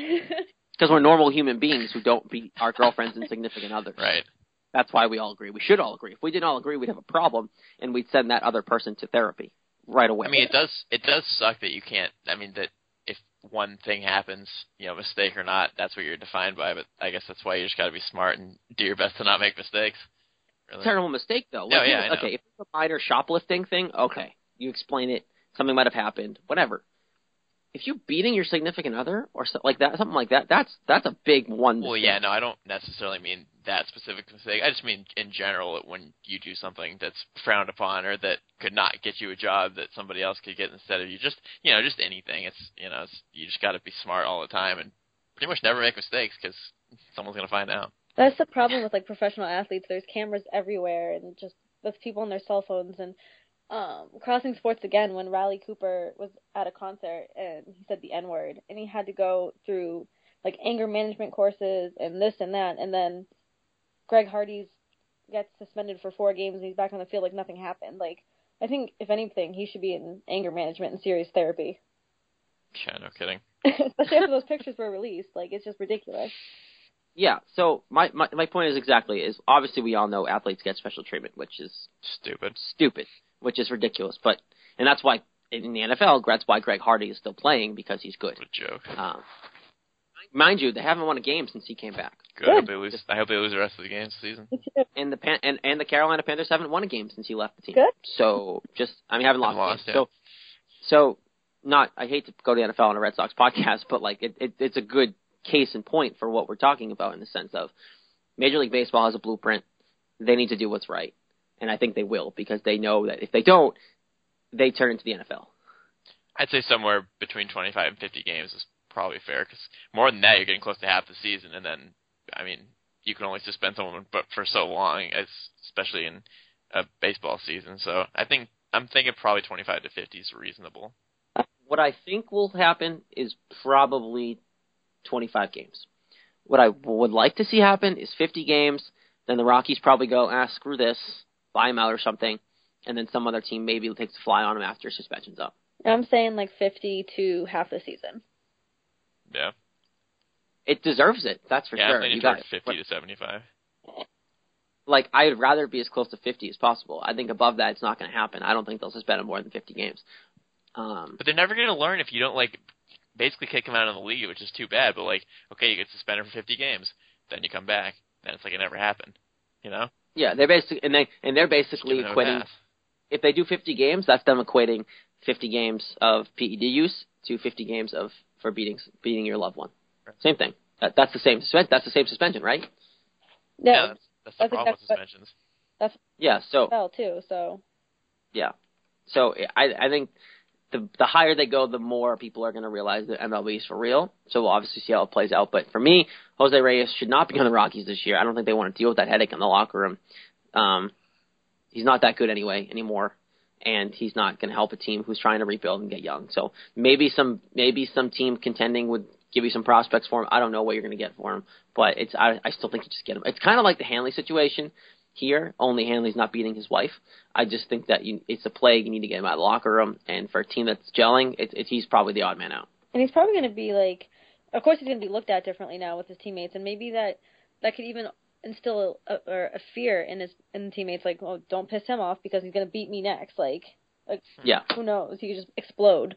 Because we're normal human beings who don't beat our girlfriends and significant others. right? That's why we all agree. We should all agree. If we didn't all agree, we'd have a problem, and we'd send that other person to therapy right away. I mean, it does it does suck that you can't. I mean, that if one thing happens, you know, mistake or not, that's what you're defined by. But I guess that's why you just got to be smart and do your best to not make mistakes. Really. terrible mistake though. Like, oh, yeah, I know. okay, if it's a minor shoplifting thing, okay, you explain it. Something might have happened, whatever. If you beating your significant other or so, like that, something like that, that's that's a big one. Well, yeah, no, I don't necessarily mean that specific mistake. I just mean in general when you do something that's frowned upon or that could not get you a job that somebody else could get instead of you. Just you know, just anything. It's you know, it's, you just got to be smart all the time and pretty much never make mistakes because someone's gonna find out. That's the problem with like professional athletes. There's cameras everywhere, and just with people on their cell phones. And um, crossing sports again, when Riley Cooper was at a concert and he said the N word, and he had to go through like anger management courses and this and that, and then Greg Hardy's gets suspended for four games and he's back on the field like nothing happened. Like I think if anything, he should be in anger management and serious therapy, Yeah, no kidding. [laughs] especially after those pictures were released. Like it's just ridiculous. Yeah. So my, my my point is exactly is obviously we all know athletes get special treatment, which is Stupid. stupid, which is ridiculous. But and that's why in the NFL, that's why Greg Hardy is still playing because he's good. What a joke. Um, mind you, they haven't won a game since he came back. Good. I hope they lose. I hope they lose the rest of the games this season. and the Pan- and and the Carolina Panthers haven't won a game since he left the team. Good. So just I mean haven't lost. Haven't a lost, game. yeah. So so not I hate to go to the NFL on a Red Sox [laughs] podcast, but like it, it it's a good case in point for what we're talking about in the sense of Major League Baseball has a blueprint. They need to do what's right, and I think they will because they know that if they don't, they turn into the NFL. I'd say somewhere between 25 and 50 games is probably fair because more than that, you're getting close to half the season, and then I mean, you can only suspend someone but for so long, especially in a baseball season. So I think I'm thinking probably 25 to 50 is reasonable. What I think will happen is probably 25 games. What I would like to see happen is 50 games. Then the Rockies probably go, ah, screw this, buy him out or something, and then some other team maybe takes a fly on him after suspension's up. I'm saying like 50 to half the season. Yeah, It deserves it, that's for yeah, sure. I'm leaning You got toward 50 to 75. like I'd rather be as close to 50 as possible. I think above that it's not going to happen. I don't think they'll suspend him more than 50 games. Um, But they're never going to learn if you don't like basically kick him out of the league, which is too bad. But like, okay, you get suspended for 50 games, then you come back, then it's like it never happened. You know, yeah, they're basically and they and they're basically giving them a equating if they do 50 games, that's them equating 50 games of PED use to 50 games of for beating beating your loved one. Right. Same thing. That, that's the same suspen- that's the same suspension, right? Yeah, Yeah, that's, that's the I think problem with that's what- suspensions. Yeah. So well too. So yeah. So I I think the the higher they go, the more people are going to realize that MLB is for real. So we'll obviously see how it plays out. But for me, Jose Reyes should not be on the Rockies this year. I don't think they want to deal with that headache in the locker room. Um, he's not that good anyway anymore, and he's not going to help a team who's trying to rebuild and get young. So maybe some maybe some team contending would give you some prospects for him. I don't know what you're going to get for him, but it's I, I still think you just get him. It's kind of like the Hanley situation here. Only Hanley's not beating his wife. I just think that you, it's a plague. You need to get him out of the locker room, and for a team that's gelling, it's, it's he's probably the odd man out. And he's probably going to be like, of course, he's going to be looked at differently now with his teammates, and maybe that that could even instill a, a, a fear in his in the teammates, like, oh, don't piss him off because he's going to beat me next. Like, like, yeah, who knows? He could just explode.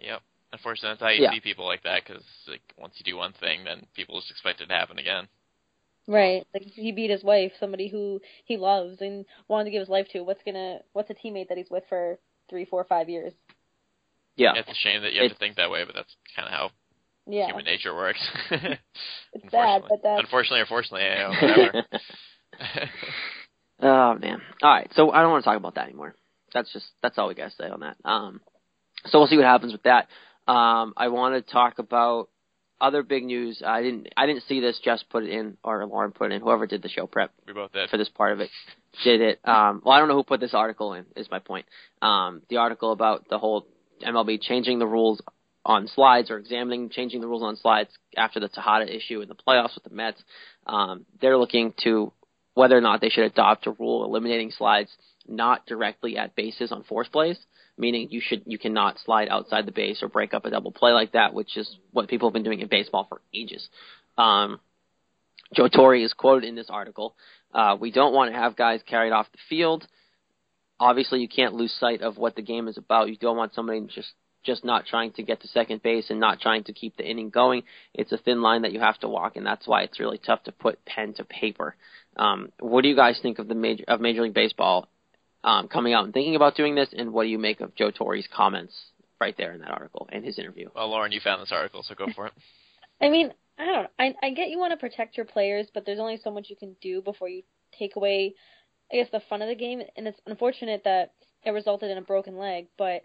Yep. Unfortunately, that's how you Yeah. see people like that because like once you do one thing, then people just expect it to happen again. Right. Like he beat his wife, somebody who he loves and wanted to give his life to. What's gonna what's a teammate that he's with for three, four, five years? yeah. It's a shame that you have It's- to think that way, but that's kind of how Yeah. human nature works. [laughs] It's sad, but that's Unfortunately or fortunately, yeah, [laughs] whatever. oh man. All right. So I don't want to talk about that anymore. That's just that's all we gotta say on that. Um, so we'll see what happens with that. Um, I want to talk about other big news. I didn't I didn't see this. Just put it in, or Lauren put it in. Whoever did the show prep we both did. for this part of it did it. Um, well, I don't know who put this article in. Is my point. Um, the article about the whole MLB changing the rules on slides or examining changing the rules on slides after the Tejada issue in the playoffs with the Mets. Um, they're looking to whether or not they should adopt a rule eliminating slides not directly at bases on force plays, meaning you should you cannot slide outside the base or break up a double play like that, which is what people have been doing in baseball for ages. Um, Joe Torre is quoted in this article. Uh, we don't want to have guys carried off the field. Obviously, you can't lose sight of what the game is about. You don't want somebody just just not trying to get to second base and not trying to keep the inning going. It's a thin line that you have to walk, and that's why it's really tough to put pen to paper. Um, what do you guys think of the major of Major League Baseball um, coming out and thinking about doing this, and what do you make of Joe Torre's comments right there in that article and his interview? Well, Lauren, you found this article, so go for it. [laughs] I mean, I don't know. I I get you want to protect your players, but there's only so much you can do before you take away I guess the fun of the game and it's unfortunate that it resulted in a broken leg, but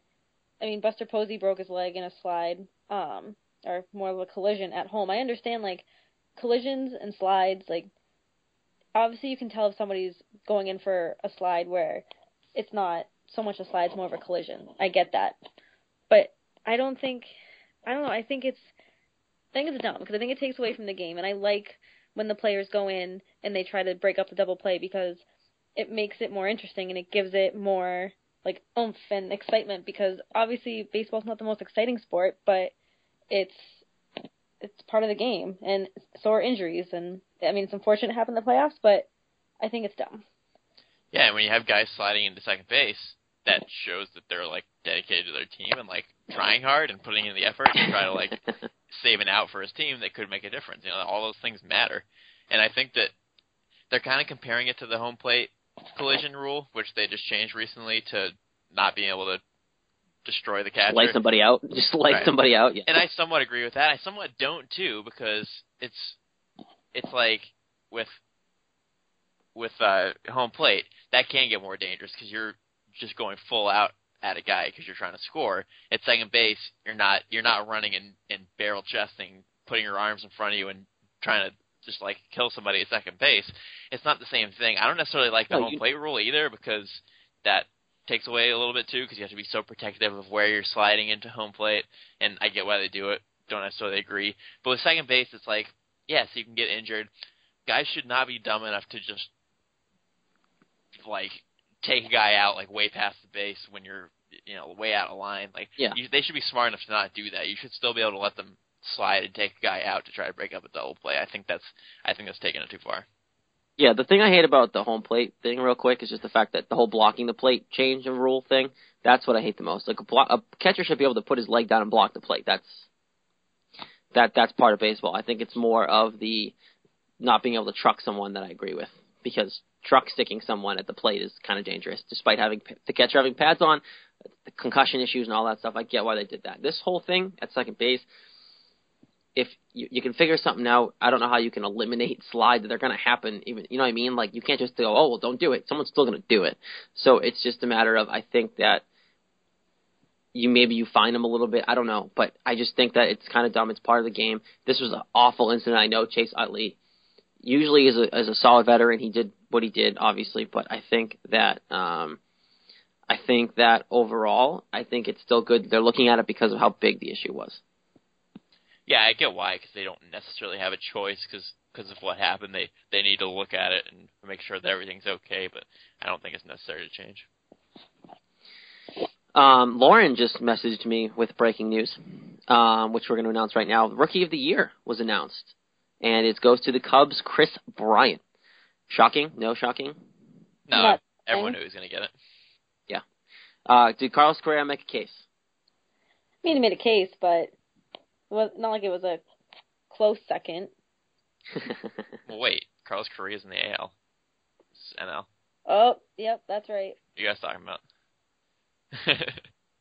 I mean Buster Posey broke his leg in a slide, um, or more of a collision at home. I understand like collisions and slides, like obviously you can tell if somebody's going in for a slide where it's not so much a slide, it's more of a collision. I get that. But I don't think I don't know, I think it's I think it's dumb because I think it takes away from the game and I like when the players go in and they try to break up the double play because it makes it more interesting and it gives it more like oomph and excitement because obviously baseball's not the most exciting sport, but it's it's part of the game and so are injuries and I mean it's unfortunate it happened in the playoffs, but I think it's dumb. Yeah, and when you have guys sliding into second base, that shows that they're like dedicated to their team and like trying hard and putting in the effort to try to like [laughs] save an out for his team that could make a difference. You know, all those things matter. And I think that they're kind of comparing it to the home plate collision rule, which they just changed recently to not being able to destroy the catcher. Light somebody out, [laughs] just light Right. somebody out. Yeah. and I somewhat agree with that. I somewhat don't too because it's it's like with with uh, home plate that can get more dangerous because you're just going full out at a guy because you're trying to score. At second base, you're not you're not running and, and barrel chesting, putting your arms in front of you and trying to just like kill somebody at second base. It's not the same thing. I don't necessarily like the No, home you- plate rule either because that takes away a little bit too because you have to be so protective of where you're sliding into home plate and I get why they do it. Don't necessarily agree. But with second base it's like, yes, you can get injured. Guys should not be dumb enough to just like take a guy out like way past the base when you're you know, way out of line. Like Yeah. you, they should be smart enough to not do that. You should still be able to let them slide and take a guy out to try to break up a double play. I think that's I think that's taking it too far. Yeah, the thing I hate about the home plate thing, real quick, is just the fact that the whole blocking the plate change and rule thing. That's what I hate the most. Like a, block, a catcher should be able to put his leg down and block the plate. That's that that's part of baseball. I think it's more of the not being able to truck someone that I agree with because truck sticking someone at the plate is kind of dangerous, despite having the catcher having pads on, the concussion issues and all that stuff. I get why they did that. This whole thing at second base, if you, you can figure something out, I don't know how you can eliminate [laughs] slides that are going to happen. Even you know what I mean? Like you can't just go, oh well, don't do it. Someone's still going to do it. So it's just a matter of I think that you maybe you find them a little bit. I don't know, but I just think that it's kind of dumb. It's part of the game. This was an awful incident. I know Chase Utley. Usually as a as a solid veteran. He did what he did, obviously, but I think that um, I think that overall, I think it's still good. They're looking at it because of how big the issue was. Yeah, I get why because they don't necessarily have a choice because because of what happened. They they need to look at it and make sure that everything's okay. But I don't think it's necessary to change. Um, Lauren just messaged me with breaking news, um, which we're going to announce right now. Rookie of the Year was announced, and it goes to the Cubs' Kris Bryant. Shocking? No shocking? No, Not- everyone knew he was going to get it. Yeah. Uh, did Carlos Correa make a case? I mean, he made a case, but it was not like it was a close second. [laughs] Well, wait, Carlos Correa's in the AL. It's NL. Oh, yep, that's right. You guys talking about? [laughs]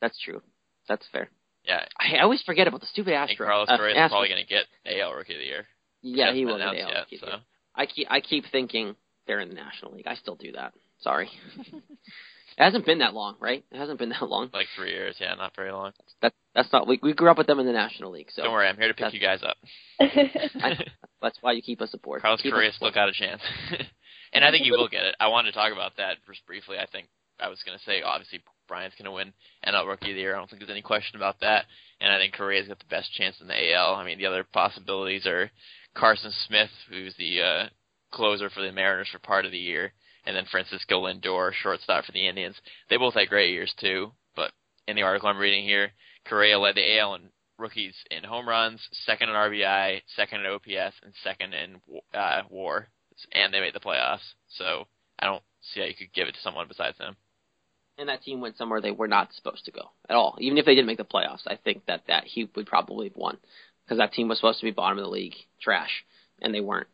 That's true. That's fair. yeah, I, I always forget about the stupid I think Astro. Carlos uh, Correa's Astro. probably going to get AL Rookie of the Year. Yeah, he will been get AL yet, so. I keep I keep thinking they're in the National League. I still do that. Sorry. [laughs] it hasn't been that long, right? It hasn't been that long. Like three years, yeah, not very long. That that's not we we grew up with them in the National League, so Don't worry, I'm here to pick you guys up. I, [laughs] that's why you keep us aboard. Carlos keep Correa still got a chance, [laughs] and I think he will get it. I wanted to talk about that just briefly. I think I was going to say obviously Bryant's going to win NL Rookie of the Year. I don't think there's any question about that, and I think Correa's got the best chance in the AL. I mean, the other possibilities are Carson Smith, who's the uh, closer for the Mariners for part of the year, and then Francisco Lindor, shortstop for the Indians. They both had great years too, but in the article I'm reading here, Correa led the AL in rookies in home runs, second in RBI, second in OPS, and second in uh, WAR, and they made the playoffs. So I don't see how you could give it to someone besides him. and that team went somewhere they were not supposed to go at all. Even if they didn't make the playoffs, I think that that he would probably have won because that team was supposed to be bottom of the league, trash, and they weren't.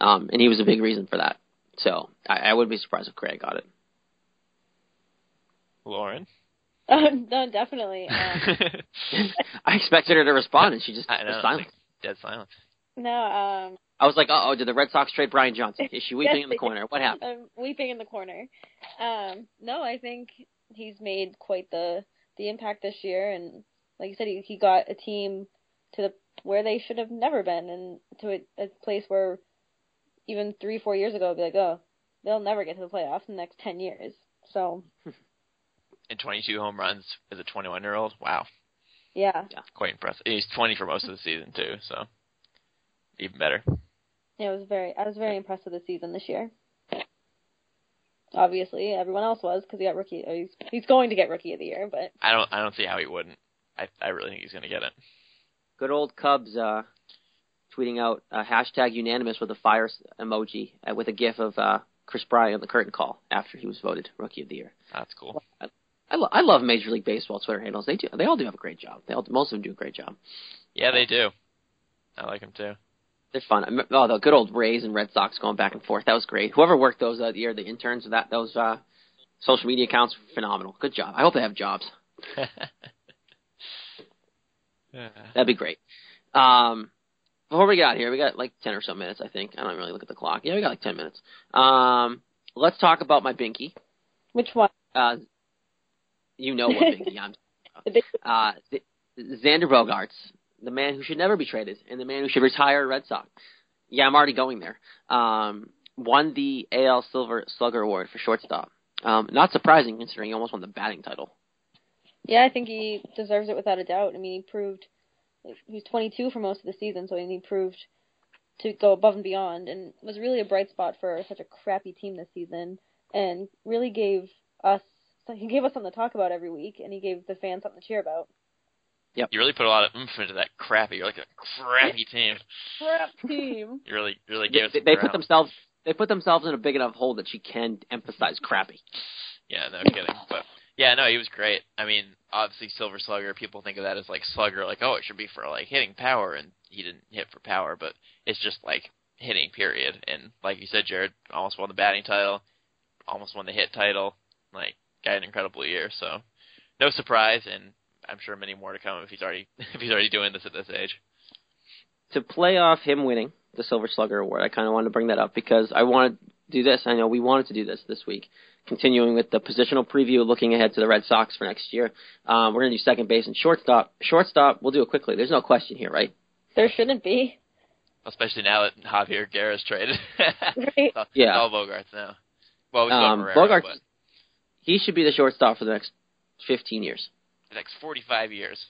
Um, and he was a big reason for that. So I, I would be surprised if Craig got it. Lauren, Uh, [laughs] no, definitely. Um, [laughs] I expected her to respond, and she just I know was silent. dead silence. no, um, I was like, "Uh oh, did the Red Sox trade Brian Johnson? Is she [laughs] weeping Yes, in the corner? What happened?" I'm weeping in the corner. Um, no, I think he's made quite the the impact this year, and like you said, he he got a team to the where they should have never been, and to a, a place where even three four years ago, I'd be like, oh, they'll never get to the playoffs in the next ten years. So [laughs] And 22 home runs as a 21 year old. Wow, yeah, yeah. quite impressive. He's 20 for most of the season too, so even better. yeah, it was very I was very impressed with the season this year. Obviously, everyone else was because he got rookie. Or he's he's going to get rookie of the year, but I don't I don't see how he wouldn't. I I really think he's going to get it. Good old Cubs uh, tweeting out uh, hashtag unanimous with a fire emoji uh, with a gif of uh, Kris Bryant on the curtain call after he was voted Rookie of the Year. That's cool. I, lo- I love Major League Baseball Twitter handles. They do. They all do have a great job. They all, most of them do a great job. Yeah, they do. I like them too. They're fun. I Oh, the good old Rays and Red Sox going back and forth. That was great. Whoever worked those uh, the year, the interns, of that those uh, social media accounts, phenomenal. Good job. I hope they have jobs. [laughs] That'd be great. Um, before we get out of here, we got like ten or so minutes, I think. I don't really look at the clock. Yeah, we got like ten minutes. Um, let's talk about my binky. which one? Uh, you know what binky I'm. [laughs] The big- Uh, Z- Xander Bogaerts, the man who should never be traded, and the man who should retire at Red Sox. Yeah, I'm already going there. Um, won the AL Silver Slugger Award for shortstop. Um, not surprising considering he almost won the batting title. Yeah, I think he deserves it without a doubt. I mean, he proved he was 22 for most of the season, so he proved to go above and beyond, and was really a bright spot for such a crappy team this season, and really gave us he gave us something to talk about every week, and he gave the fans something to cheer about. Yep. You really put a lot of oomph into that crappy. You're like a crappy team. Crap team. [laughs] You really, really They, gave us. they, some they put themselves they put themselves in a big enough hole that she can emphasize crappy. Yeah, no kidding. But yeah, no, he was great. I mean, obviously Silver Slugger, people think of that as like slugger, like oh, it should be for like hitting power, and he didn't hit for power, but it's just like hitting period. And like you said, Jared almost won the batting title, almost won the hit title. Like, guy had an incredible year. So no surprise, and I'm sure many more to come if he's already [laughs] if he's already doing this at this age. to play off him winning the Silver Slugger Award, I kind of wanted to bring that up because I wanted to do this. I know we wanted to do this this week, continuing with the positional preview, looking ahead to the Red Sox for next year. Um, we're going to do second base and shortstop. Shortstop, we'll do it quickly. There's no question here, right? There shouldn't be. Especially now that Javier Guerra's traded. Right. [laughs] It's Yeah. all Bogaerts now. Well, we still Um, have Barrera, Bogaerts- but He should be the shortstop for the next 15 years. the next 45 years.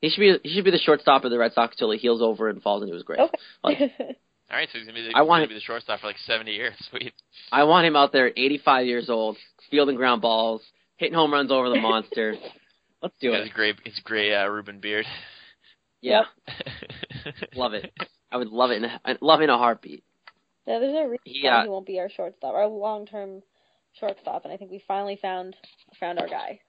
He should be he should be the shortstop of the Red Sox until he heals over and falls into his grave. Like, okay. [laughs] All right, so he's gonna be the, I want him- gonna be the shortstop for like 70 years. [laughs] Sweet. I want him out there, at 85 years old, fielding ground balls, hitting home runs over the monster. [laughs] Let's do Got his it. gray, his gray uh, Ruben beard. Yeah, [laughs] love it. I would love it. In a, I'd love in a heartbeat. yeah, there's a reason He, why uh, he won't be our shortstop, our long-term shortstop, and I think we finally found found our guy.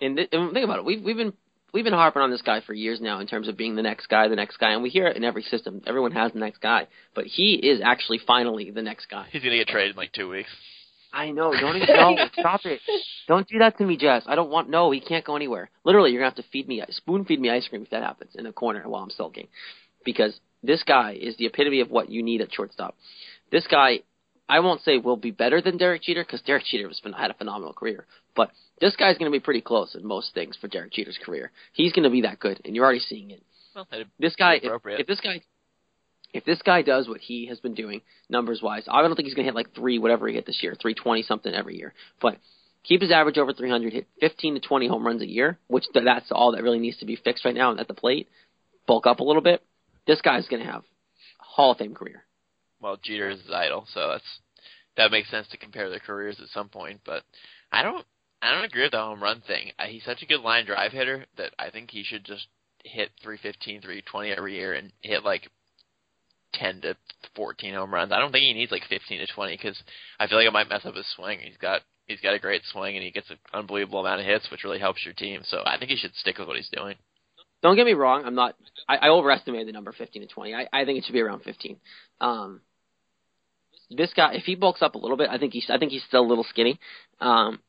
And, th- and think about it. We've we've been we've been harping on this guy for years now in terms of being the next guy, the next guy, and we hear it in every system. Everyone has the next guy, but he is actually finally the next guy. He's gonna get traded in like two weeks. I know. [laughs] Don't even no, [laughs] stop it. Don't do that to me, Jess. I don't want. No, he can't go anywhere. Literally, you're gonna have to feed me, spoon feed me ice cream if that happens in the corner while I'm sulking, because this guy is the epitome of what you need at shortstop. This guy, I won't say will be better than Derek Jeter because Derek Jeter was had a phenomenal career, but this guy's gonna be pretty close in most things for Derek Jeter's career. He's gonna be that good, and you're already seeing it. Well, This guy, if, if this guy, if this guy does what he has been doing numbers wise, I don't think he's gonna hit like three, whatever he hit this year, three twenty something every year. But keep his average over three hundred, hit fifteen to twenty home runs a year, which th- that's all that really needs to be fixed right now at the plate. Bulk up a little bit. This guy's gonna have a Hall of Fame career. well, Jeter is his idol, so that's that makes sense to compare their careers at some point. But I don't, I don't agree with the home run thing. Uh, He's such a good line drive hitter that I think he should just hit 315, 320 every year and hit like 10 to 14 home runs. I don't think he needs like 15 to 20 because I feel like it might mess up his swing. He's got he's got a great swing and he gets an unbelievable amount of hits, which really helps your team. So I think he should stick with what he's doing. Don't get me wrong. I'm not. I, I overestimated the number 15 to 20. I, I think it should be around 15. Um, this guy, if he bulks up a little bit, I think he's. I think he's still a little skinny. Um,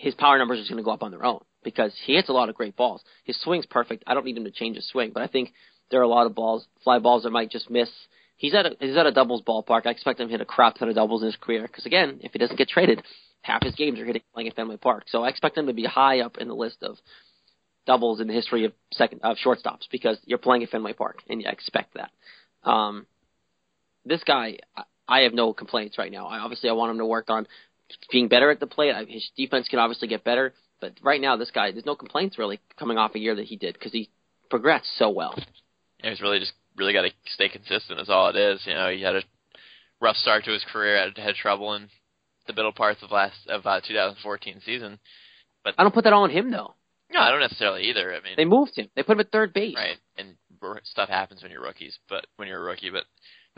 his power numbers are going to go up on their own because he hits a lot of great balls. His swing's perfect. I don't need him to change his swing, but I think there are a lot of balls, fly balls that might just miss. He's at a he's at a doubles ballpark. I expect him to hit a crap ton of doubles in his career because again, if he doesn't get traded, half his games are hitting playing at Fenway Park. So I expect him to be high up in the list of doubles in the history of second of shortstops because you're playing at Fenway Park and you expect that. Um, this guy, I- I have no complaints right now. I obviously I want him to work on being better at the plate. I- His defense can obviously get better, but right now this guy, there's no complaints really coming off a year that he did because he progressed so well. And he's really just really got to stay consistent. Is all it is. You know, he had a rough start to his career. Had had trouble in the middle parts of last of uh, 2014 season. But I don't put that all on him though. No, I don't necessarily either. I mean, They moved him. They put him at third base. right, and stuff happens when you're rookies. But when you're a rookie, but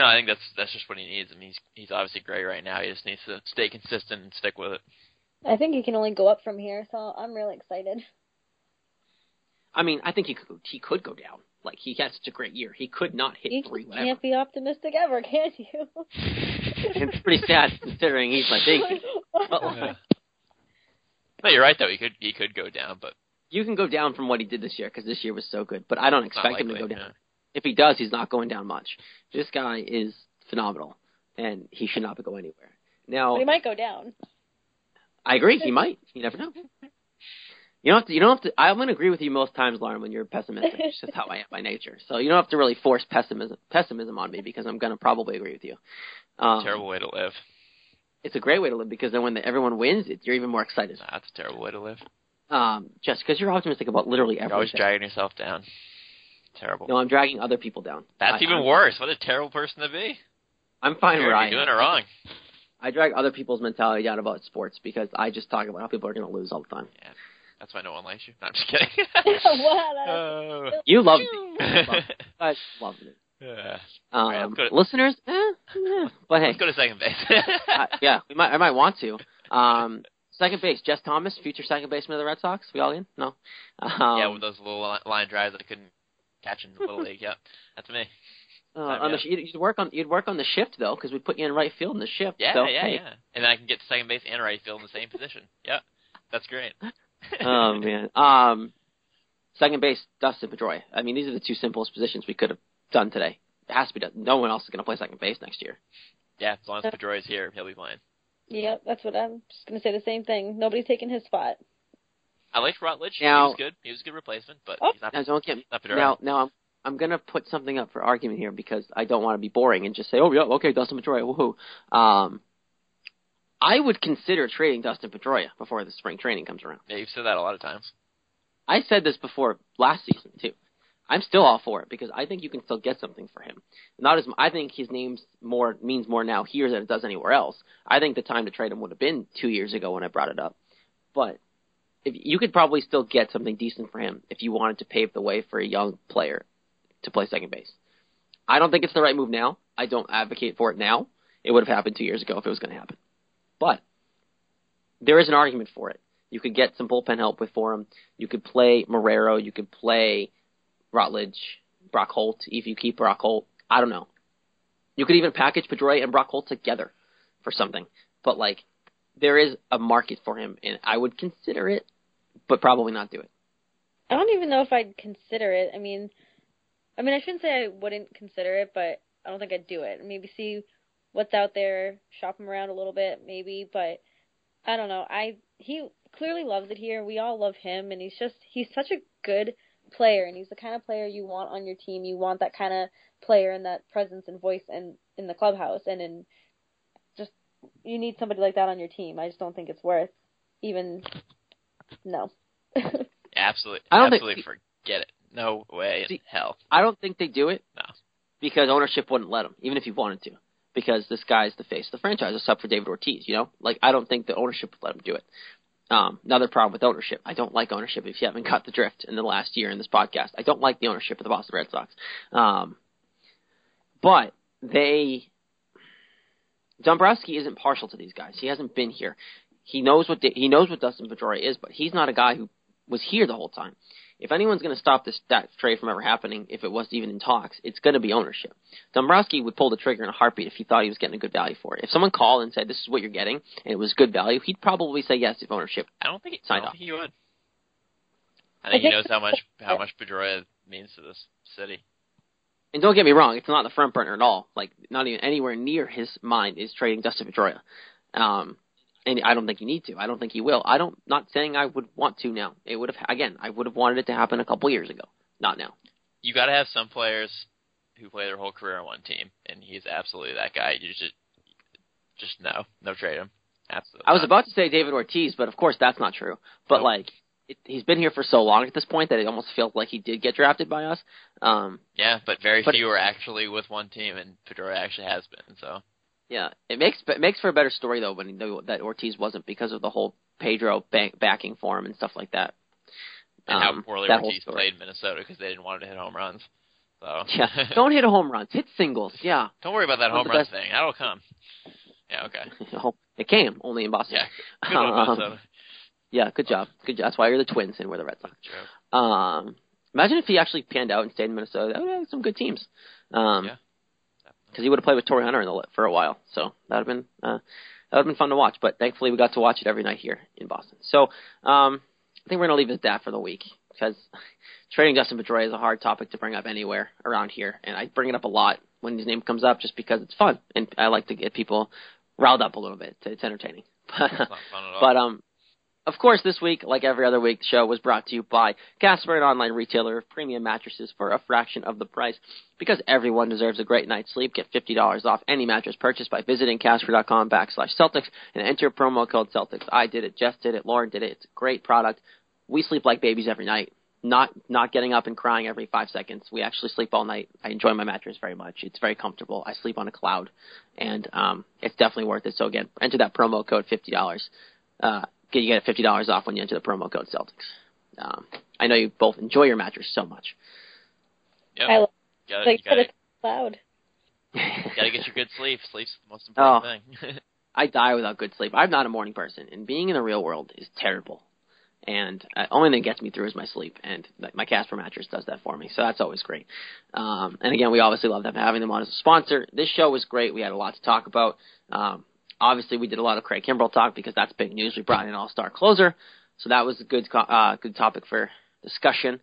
no, I think that's that's just what he needs. I mean, he's he's obviously great right now. He just needs to stay consistent and stick with it. I think he can only go up from here, so I'm really excited. I mean, I think he could he could go down. Like he had such a great year, he could not hit You three. Whatever. can't be optimistic ever, can you? [laughs] it's pretty sad considering he's my safety. [laughs] But like, No, you're right though. He could he could go down, but you can go down from what he did this year because this year was so good. But I don't expect him to go down. Yeah. If he does, he's not going down much. This guy is phenomenal, and he should not go anywhere. Now, But he might go down. I agree. He might. You never know. You don't have to. You don't have to. I'm going to agree with you most times, Lauren, when you're pessimistic. It's just how I am by nature. So you don't have to really force pessimism pessimism on me because I'm going to probably agree with you. Um, Terrible way to live. It's a great way to live because then when the, everyone wins, it, you're even more excited. Nah, that's a terrible way to live. Um, just because you're optimistic about literally everything. You're always dragging yourself down. Terrible. No, I'm dragging other people down. That's I, even I'm, worse. What a terrible person to be. I'm fine You're, where I you're am. doing it wrong. I drag other people's mentality down about sports because I just talk about how people are going to lose all the time. Yeah. That's why no one likes you. No, I'm just kidding. [laughs] what? [laughs] Oh. You love me. I love it. Yeah. Um, Right, let's to- listeners, eh, eh, but hey, Let's go to second base. [laughs] uh, yeah, we might. I might want to. Um, second base, Jess Thomas, future second baseman of the Red Sox. We all in? No. Um, yeah, with those little line drives that I couldn't catch in the little league. Yep, that's me. [laughs] uh, on the, you'd, you'd work on you'd work on the shift though, because we put you in right field in the shift. Yeah, so, yeah, hey. yeah. And then I can get to second base and right field in the same position. Yep, that's great. [laughs] oh man. Um, second base, Dustin Pedroia. I mean, these are the two simplest positions we could have done today. It has to be done. No one else is going to play second base next year. yeah, as long as Pedroia's here, he'll be playing. Yep, that's what I'm just gonna say. The same thing. Nobody's taking his spot. I liked Rutledge. he was good. He was a good replacement, but Oh. he's not. Now, don't get me. not. Now, now, I'm, I'm gonna put something up for argument here because I don't want to be boring and just say, oh yeah, okay, Dustin Pedroia, woohoo. Um, I would consider trading Dustin Pedroia before the spring training comes around. Yeah, you've said that a lot of times. I said this before last season too. I'm still all for it because I think you can still get something for him. Not as I think his name's more means more now here than it does anywhere else. I think the time to trade him would have been two years ago when I brought it up. But if you could probably still get something decent for him if you wanted to pave the way for a young player to play second base. I don't think it's the right move now. I don't advocate for it now. It would have happened two years ago if it was going to happen. But there is an argument for it. You could get some bullpen help with for him. You could play Marrero. You could play Rutledge, Brock Holt, if you keep Brock Holt. I don't know. You could even package Pedroia and Brock Holt together for something. But like, there is a market for him, and I would consider it, but probably not do it. I don't even know if I'd consider it. I mean, I mean, I shouldn't say I wouldn't consider it, but I don't think I'd do it. Maybe see what's out there, shop him around a little bit, maybe. But I don't know. I he clearly loves it here. We all love him, and he's just he's such a good player, and he's the kind of player you want on your team. You want that kind of player and that presence and voice and in the clubhouse, and in you need somebody like that on your team. I just don't think it's worth even no. [laughs] Absolutely, I don't think- forget it. No way See- in hell. I don't think they do it No. because ownership wouldn't let him, even if he wanted to. Because this guy's the face of the franchise, except for David Ortiz. You know, like I don't think the ownership would let him do it. Um, another problem with ownership. I don't like ownership. If you haven't got the drift in the last year in this podcast, I don't like the ownership of the Boston Red Sox. Um, but they, Dombrowski isn't partial to these guys. He hasn't been here. He knows what he knows what Dustin Pedroia is, but he's not a guy who was here the whole time. If anyone's going to stop this that trade from ever happening, if it was even in talks, it's going to be ownership. Dombrowski would pull the trigger in a heartbeat if he thought he was getting a good value for it. If someone called and said this is what you're getting and it was good value, he'd probably say yes if ownership. I don't think. I Sign don't off. he would. I I think he knows how much how much Pedroia means to this city. And don't get me wrong, it's not the front burner at all. Like not even anywhere near his mind is trading Dustin Pedroia. Um, and I don't think you need to. I don't think he will. I don't. Not saying I would want to now. It would have again. I would have wanted it to happen a couple years ago. Not now. You got to have some players who play their whole career on one team, and he's absolutely that guy. You just just no, no trade him. Absolutely. I was not. about to say David Ortiz, but of course that's not true. But Nope. like, it, he's been here for so long at this point that it almost feels like he did get drafted by us. Um, Yeah, but very But- few are actually with one team, and Pedroia actually has been. So yeah, it makes it makes for a better story though when that Ortiz wasn't because of the whole Pedro bank, backing for him and stuff like that. and Um, how poorly that Ortiz played Minnesota because they didn't want him to hit home runs. So [laughs] Yeah, don't hit a home runs, hit singles. Yeah, [laughs] Don't worry about that One home run thing. That'll come. Yeah. Okay. [laughs] it came only in Boston. Yeah. Good one, Um, Minnesota. Yeah, good job. Good job. That's why you're the Twins and we're the Red Sox. Um, imagine if he actually panned out and stayed in Minnesota. That would have some good teams. Um, Yeah. because he would have played with Torii Hunter in the, for a while. So that would have been uh, that would have been fun to watch. But thankfully, we got to watch it every night here in Boston. So um, I think we're gonna leave it at that for the week because trading Dustin Pedroia is a hard topic to bring up anywhere around here, and I bring it up a lot when his name comes up just because it's fun and I like to get people riled up a little bit. It's entertaining. [laughs] It's not fun at all. But um, of course, this week, like every other week, the show was brought to you by Casper, an online retailer of premium mattresses for a fraction of the price. Because everyone deserves a great night's sleep, get fifty dollars off any mattress purchase by visiting Casper.com backslash Celtics and enter promo code Celtics. I did it, Jeff did it, Lauren did it. It's a great product. We sleep like babies every night. Not not getting up and crying every five seconds. We actually sleep all night. I enjoy my mattress very much. It's very comfortable. I sleep on a cloud, and um, it's definitely worth it. So again, enter that promo code fifty dollars. Uh, you get fifty dollars off when you enter the promo code Celtics. Um, I know you both enjoy your mattress so much. Yep. I love You gotta, like you gotta, it's loud. [laughs] gotta get your good sleep. Sleep's the most important thing. [laughs] I die without good sleep. I'm not a morning person, and being in the real world is terrible. And uh, only thing that gets me through is my sleep, and my Casper mattress does that for me. So that's always great. Um, and again, we obviously love them having them on as a sponsor. This show was great. We had a lot to talk about. Um, obviously, we did a lot of Craig Kimbrel talk because that's big news. We brought in an All-Star closer, so that was a good uh, good topic for discussion.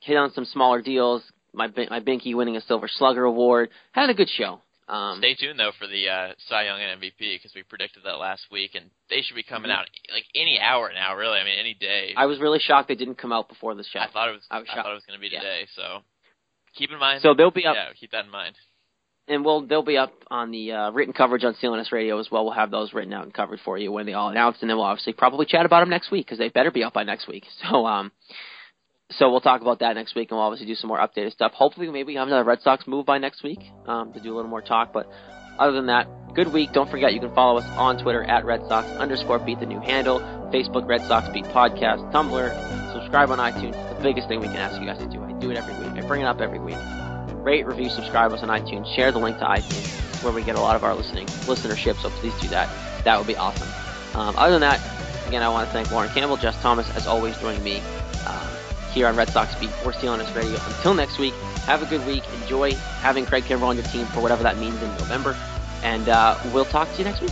Hit on some smaller deals. My my Binky winning a Silver Slugger award. Had a good show. Um, Stay tuned though for the uh, Cy Young and MVP because we predicted that last week, and they should be coming out like any hour now. Really, I mean any day. I was really shocked they didn't come out before the show. I thought it was. I I, was shocked. thought it was going to be Yeah. today. So keep in mind. So they'll be up. Yeah, keep that in mind. And we'll they'll be up on the uh, written coverage on CLNS Radio as well. We'll have those written out and covered for you when they all announced, and then we'll obviously probably chat about them next week because they better be up by next week. [laughs] So um, so we'll talk about that next week, and we'll obviously do some more updated stuff. Hopefully, maybe we have another Red Sox move by next week um, to do a little more talk. But other than that, good week. Don't forget you can follow us on Twitter at Red Sox underscore Beat the new handle, Facebook Red Sox Beat podcast, Tumblr, subscribe on iTunes. The biggest thing we can ask you guys to do. I do it every week. I bring it up every week. Rate, review, subscribe us on iTunes. Share the link to iTunes where we get a lot of our listening listenership. So please do that. That would be awesome. Um, other than that, again, I want to thank Lauren Campbell, Jess Thomas, as always, joining me um, here on Red Sox Beat for CLNS Radio. Until next week, have a good week. Enjoy having Craig Kimbrel on your team for whatever that means in November. And uh, we'll talk to you next week.